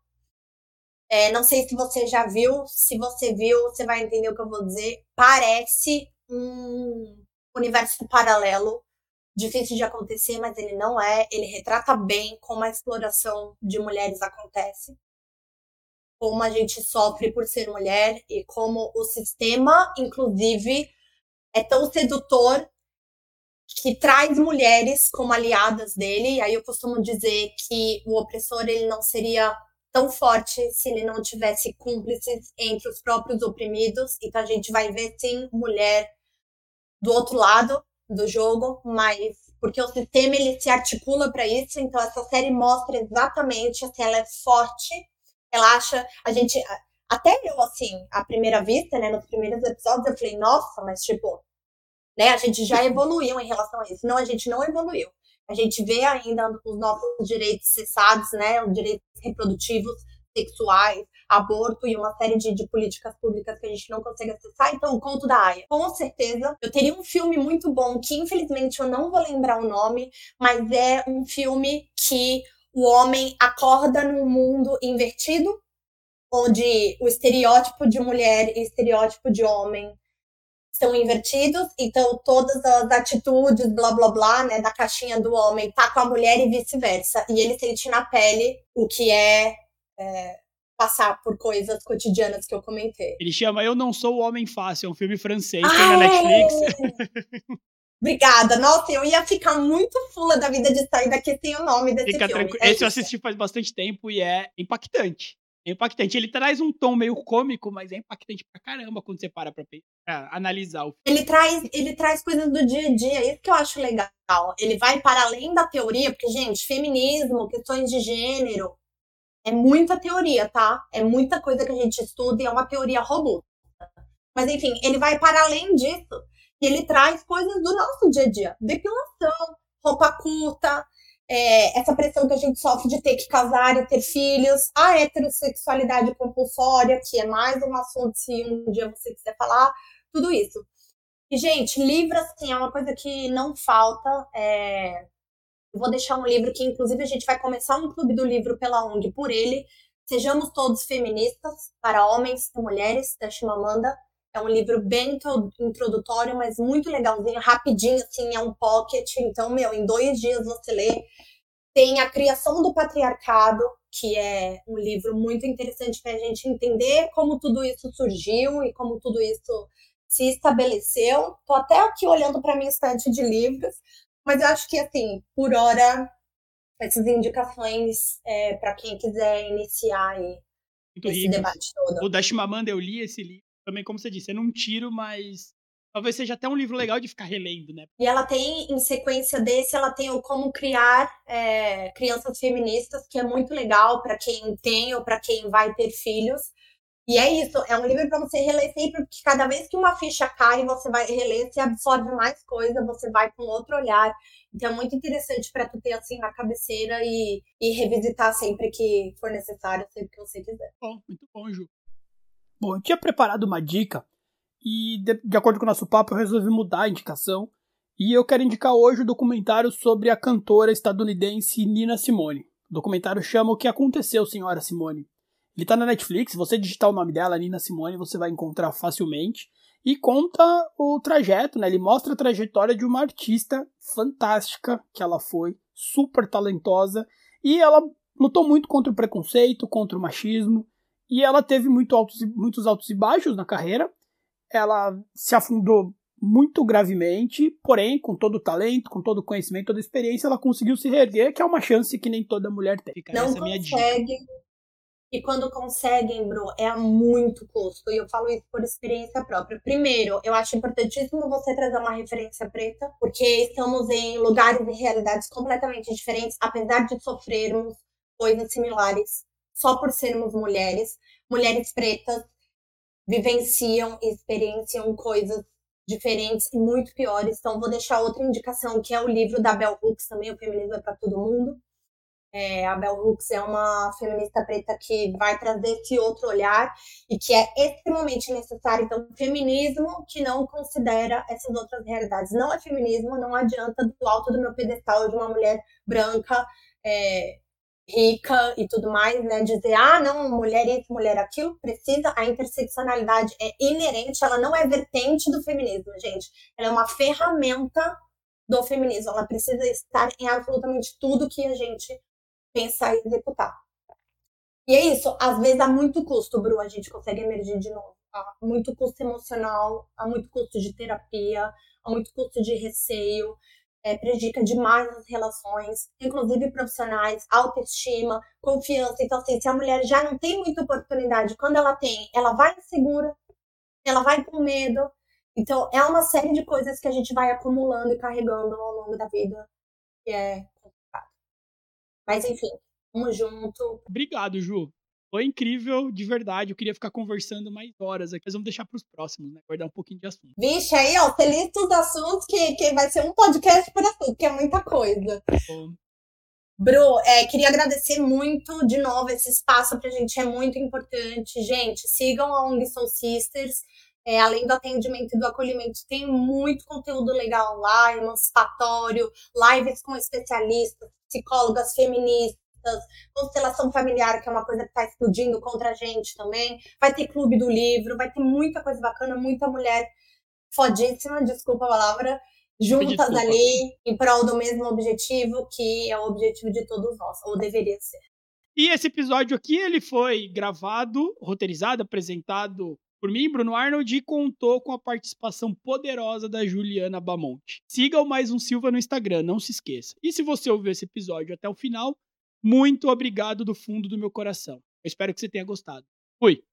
É, não sei se você já viu, se você viu, você vai entender o que eu vou dizer. Parece um universo paralelo, difícil de acontecer, mas ele não é. Ele retrata bem como a exploração de mulheres acontece, como a gente sofre por ser mulher e como o sistema, inclusive, é tão sedutor que traz mulheres como aliadas dele. E aí eu costumo dizer que o opressor ele não seria tão forte se ele não tivesse cúmplices entre os próprios oprimidos. Então a gente vai ver sim mulher do outro lado do jogo, mas porque o sistema ele se articula para isso. Então essa série mostra exatamente se ela é forte. Ela acha a gente até eu assim, à primeira vista, né, nos primeiros episódios eu falei, nossa, mas tipo, né, a gente já evoluiu em relação a isso. Não, a gente não evoluiu a gente vê ainda os nossos direitos cessados, né, os direitos reprodutivos, sexuais, aborto e uma série de, de políticas públicas que a gente não consegue acessar. Então, o Conto da Aya. Com certeza, eu teria um filme muito bom, que infelizmente eu não vou lembrar o nome, mas é um filme que o homem acorda num mundo invertido, onde o estereótipo de mulher e o estereótipo de homem são invertidos, então todas as atitudes, blá blá blá, né, da caixinha do homem tá com a mulher e vice-versa. E ele sente na pele o que é, é, passar por coisas cotidianas que eu comentei. Ele chama Eu Não Sou o Homem Fácil, é um filme francês, tem na Netflix. Obrigada. Nossa, eu ia ficar muito fula da vida de sair daqui sem o nome desse Fica filme. É Esse eu assisti faz bastante tempo e é impactante. É impactante. Ele traz um tom meio cômico, mas é impactante pra caramba quando você para pra, pra analisar o Ele traz, ele traz coisas do dia a dia, isso que eu acho legal. Ele vai para além da teoria, porque, gente, feminismo, questões de gênero, é muita teoria, tá? É muita coisa que a gente estuda e é uma teoria robusta. Mas, enfim, ele vai para além disso e ele traz coisas do nosso dia a dia. Depilação, roupa curta, é, essa pressão que a gente sofre de ter que casar e ter filhos, a heterossexualidade compulsória, que é mais um assunto se um dia você quiser falar, tudo isso. E, gente, livro, assim, é uma coisa que não falta. É... Vou deixar um livro que, inclusive, a gente vai começar um clube do livro pela ONG por ele. Sejamos todos feministas, para homens e mulheres, da Chimamanda. É um livro bem introdutório, mas muito legalzinho, rapidinho, assim, é um pocket. Então, meu, em dois dias você lê. Tem A Criação do Patriarcado, que é um livro muito interessante para a gente entender como tudo isso surgiu e como tudo isso se estabeleceu. Tô até aqui olhando para minha estante de livros, mas eu acho que, assim, por hora, essas indicações é, para quem quiser iniciar aí muito esse rico. debate todo. O da eu li esse livro também, como você disse, é num tiro, mas talvez seja até um livro legal de ficar relendo, né? E ela tem, em sequência desse, ela tem o Como Criar é, Crianças Feministas, que é muito legal para quem tem ou para quem vai ter filhos. E é isso, é um livro para você reler sempre, porque cada vez que uma ficha cai, você vai reler, você absorve mais coisa, você vai com outro olhar. Então é muito interessante para tu ter assim na cabeceira e, e revisitar sempre que for necessário, sempre que você quiser. Bom, muito bom, Ju. Bom, eu tinha preparado uma dica e, de, de acordo com o nosso papo, eu resolvi mudar a indicação. E eu quero indicar hoje o documentário sobre a cantora estadunidense Nina Simone. O documentário chama O que aconteceu, senhora Simone. Ele tá na Netflix, você digitar o nome dela, Nina Simone, você vai encontrar facilmente. E conta o trajeto, né? Ele mostra a trajetória de uma artista fantástica que ela foi, super talentosa, e ela lutou muito contra o preconceito, contra o machismo, e ela teve muito altos, muitos altos e baixos na carreira. Ela se afundou muito gravemente, porém, com todo o talento, com todo o conhecimento, toda a experiência, ela conseguiu se reerguer, que é uma chance que nem toda mulher tem. Não Essa consegue. E quando conseguem, Bru, é a muito custo. E eu falo isso por experiência própria. Primeiro, eu acho importantíssimo você trazer uma referência preta, porque estamos em lugares e realidades completamente diferentes, apesar de sofrermos coisas similares só por sermos mulheres. Mulheres pretas vivenciam e experienciam coisas diferentes e muito piores. Então, vou deixar outra indicação, que é o livro da Bell Hooks, também, O Feminismo é para Todo Mundo. É, a Bell Hooks é uma feminista preta que vai trazer esse outro olhar e que é extremamente necessário. Então, feminismo que não considera essas outras realidades. Não é feminismo, não adianta do alto do meu pedestal de uma mulher branca, é, rica e tudo mais, né? Dizer, ah, não, mulher isso, mulher aquilo, precisa. A interseccionalidade é inerente, ela não é vertente do feminismo, gente. Ela é uma ferramenta do feminismo. Ela precisa estar em absolutamente tudo que a gente pensar e executar. E é isso, às vezes há muito custo, Bru, a gente consegue emergir de novo. Há muito custo emocional, há muito custo de terapia, há muito custo de receio é, prejudica demais as relações, inclusive profissionais, autoestima, confiança. Então, assim, se a mulher já não tem muita oportunidade, quando ela tem, ela vai insegura, ela vai com medo. Então, é uma série de coisas que a gente vai acumulando e carregando ao longo da vida, que é complicado. Mas, enfim, vamos junto. Obrigado, Ju. Foi incrível, de verdade. Eu queria ficar conversando mais horas aqui, mas vamos deixar para os próximos, né? Guardar um pouquinho de assunto. Vixe, aí, ó, você lista os assuntos que, que vai ser um podcast por assunto, que é muita coisa. Bom. Bru, é, queria agradecer muito de novo esse espaço para a gente, é muito importante. Gente, sigam a ONG Soul Sisters. É, além do atendimento e do acolhimento, tem muito conteúdo legal lá, emancipatório, lives com especialistas, psicólogas feministas, constelação familiar, que é uma coisa que está explodindo contra a gente também. Vai ter clube do livro, vai ter muita coisa bacana, muita mulher fodíssima, desculpa a palavra, juntas ali em prol do mesmo objetivo, que é o objetivo de todos nós, ou deveria ser. E esse episódio aqui, ele foi gravado, roteirizado, apresentado por mim, Bruno Arnold, e contou com a participação poderosa da Juliana Bamonte. Siga o Mais Um Silva no Instagram, não se esqueça. E se você ouviu esse episódio até o final, muito obrigado do fundo do meu coração. Eu espero que você tenha gostado. Fui!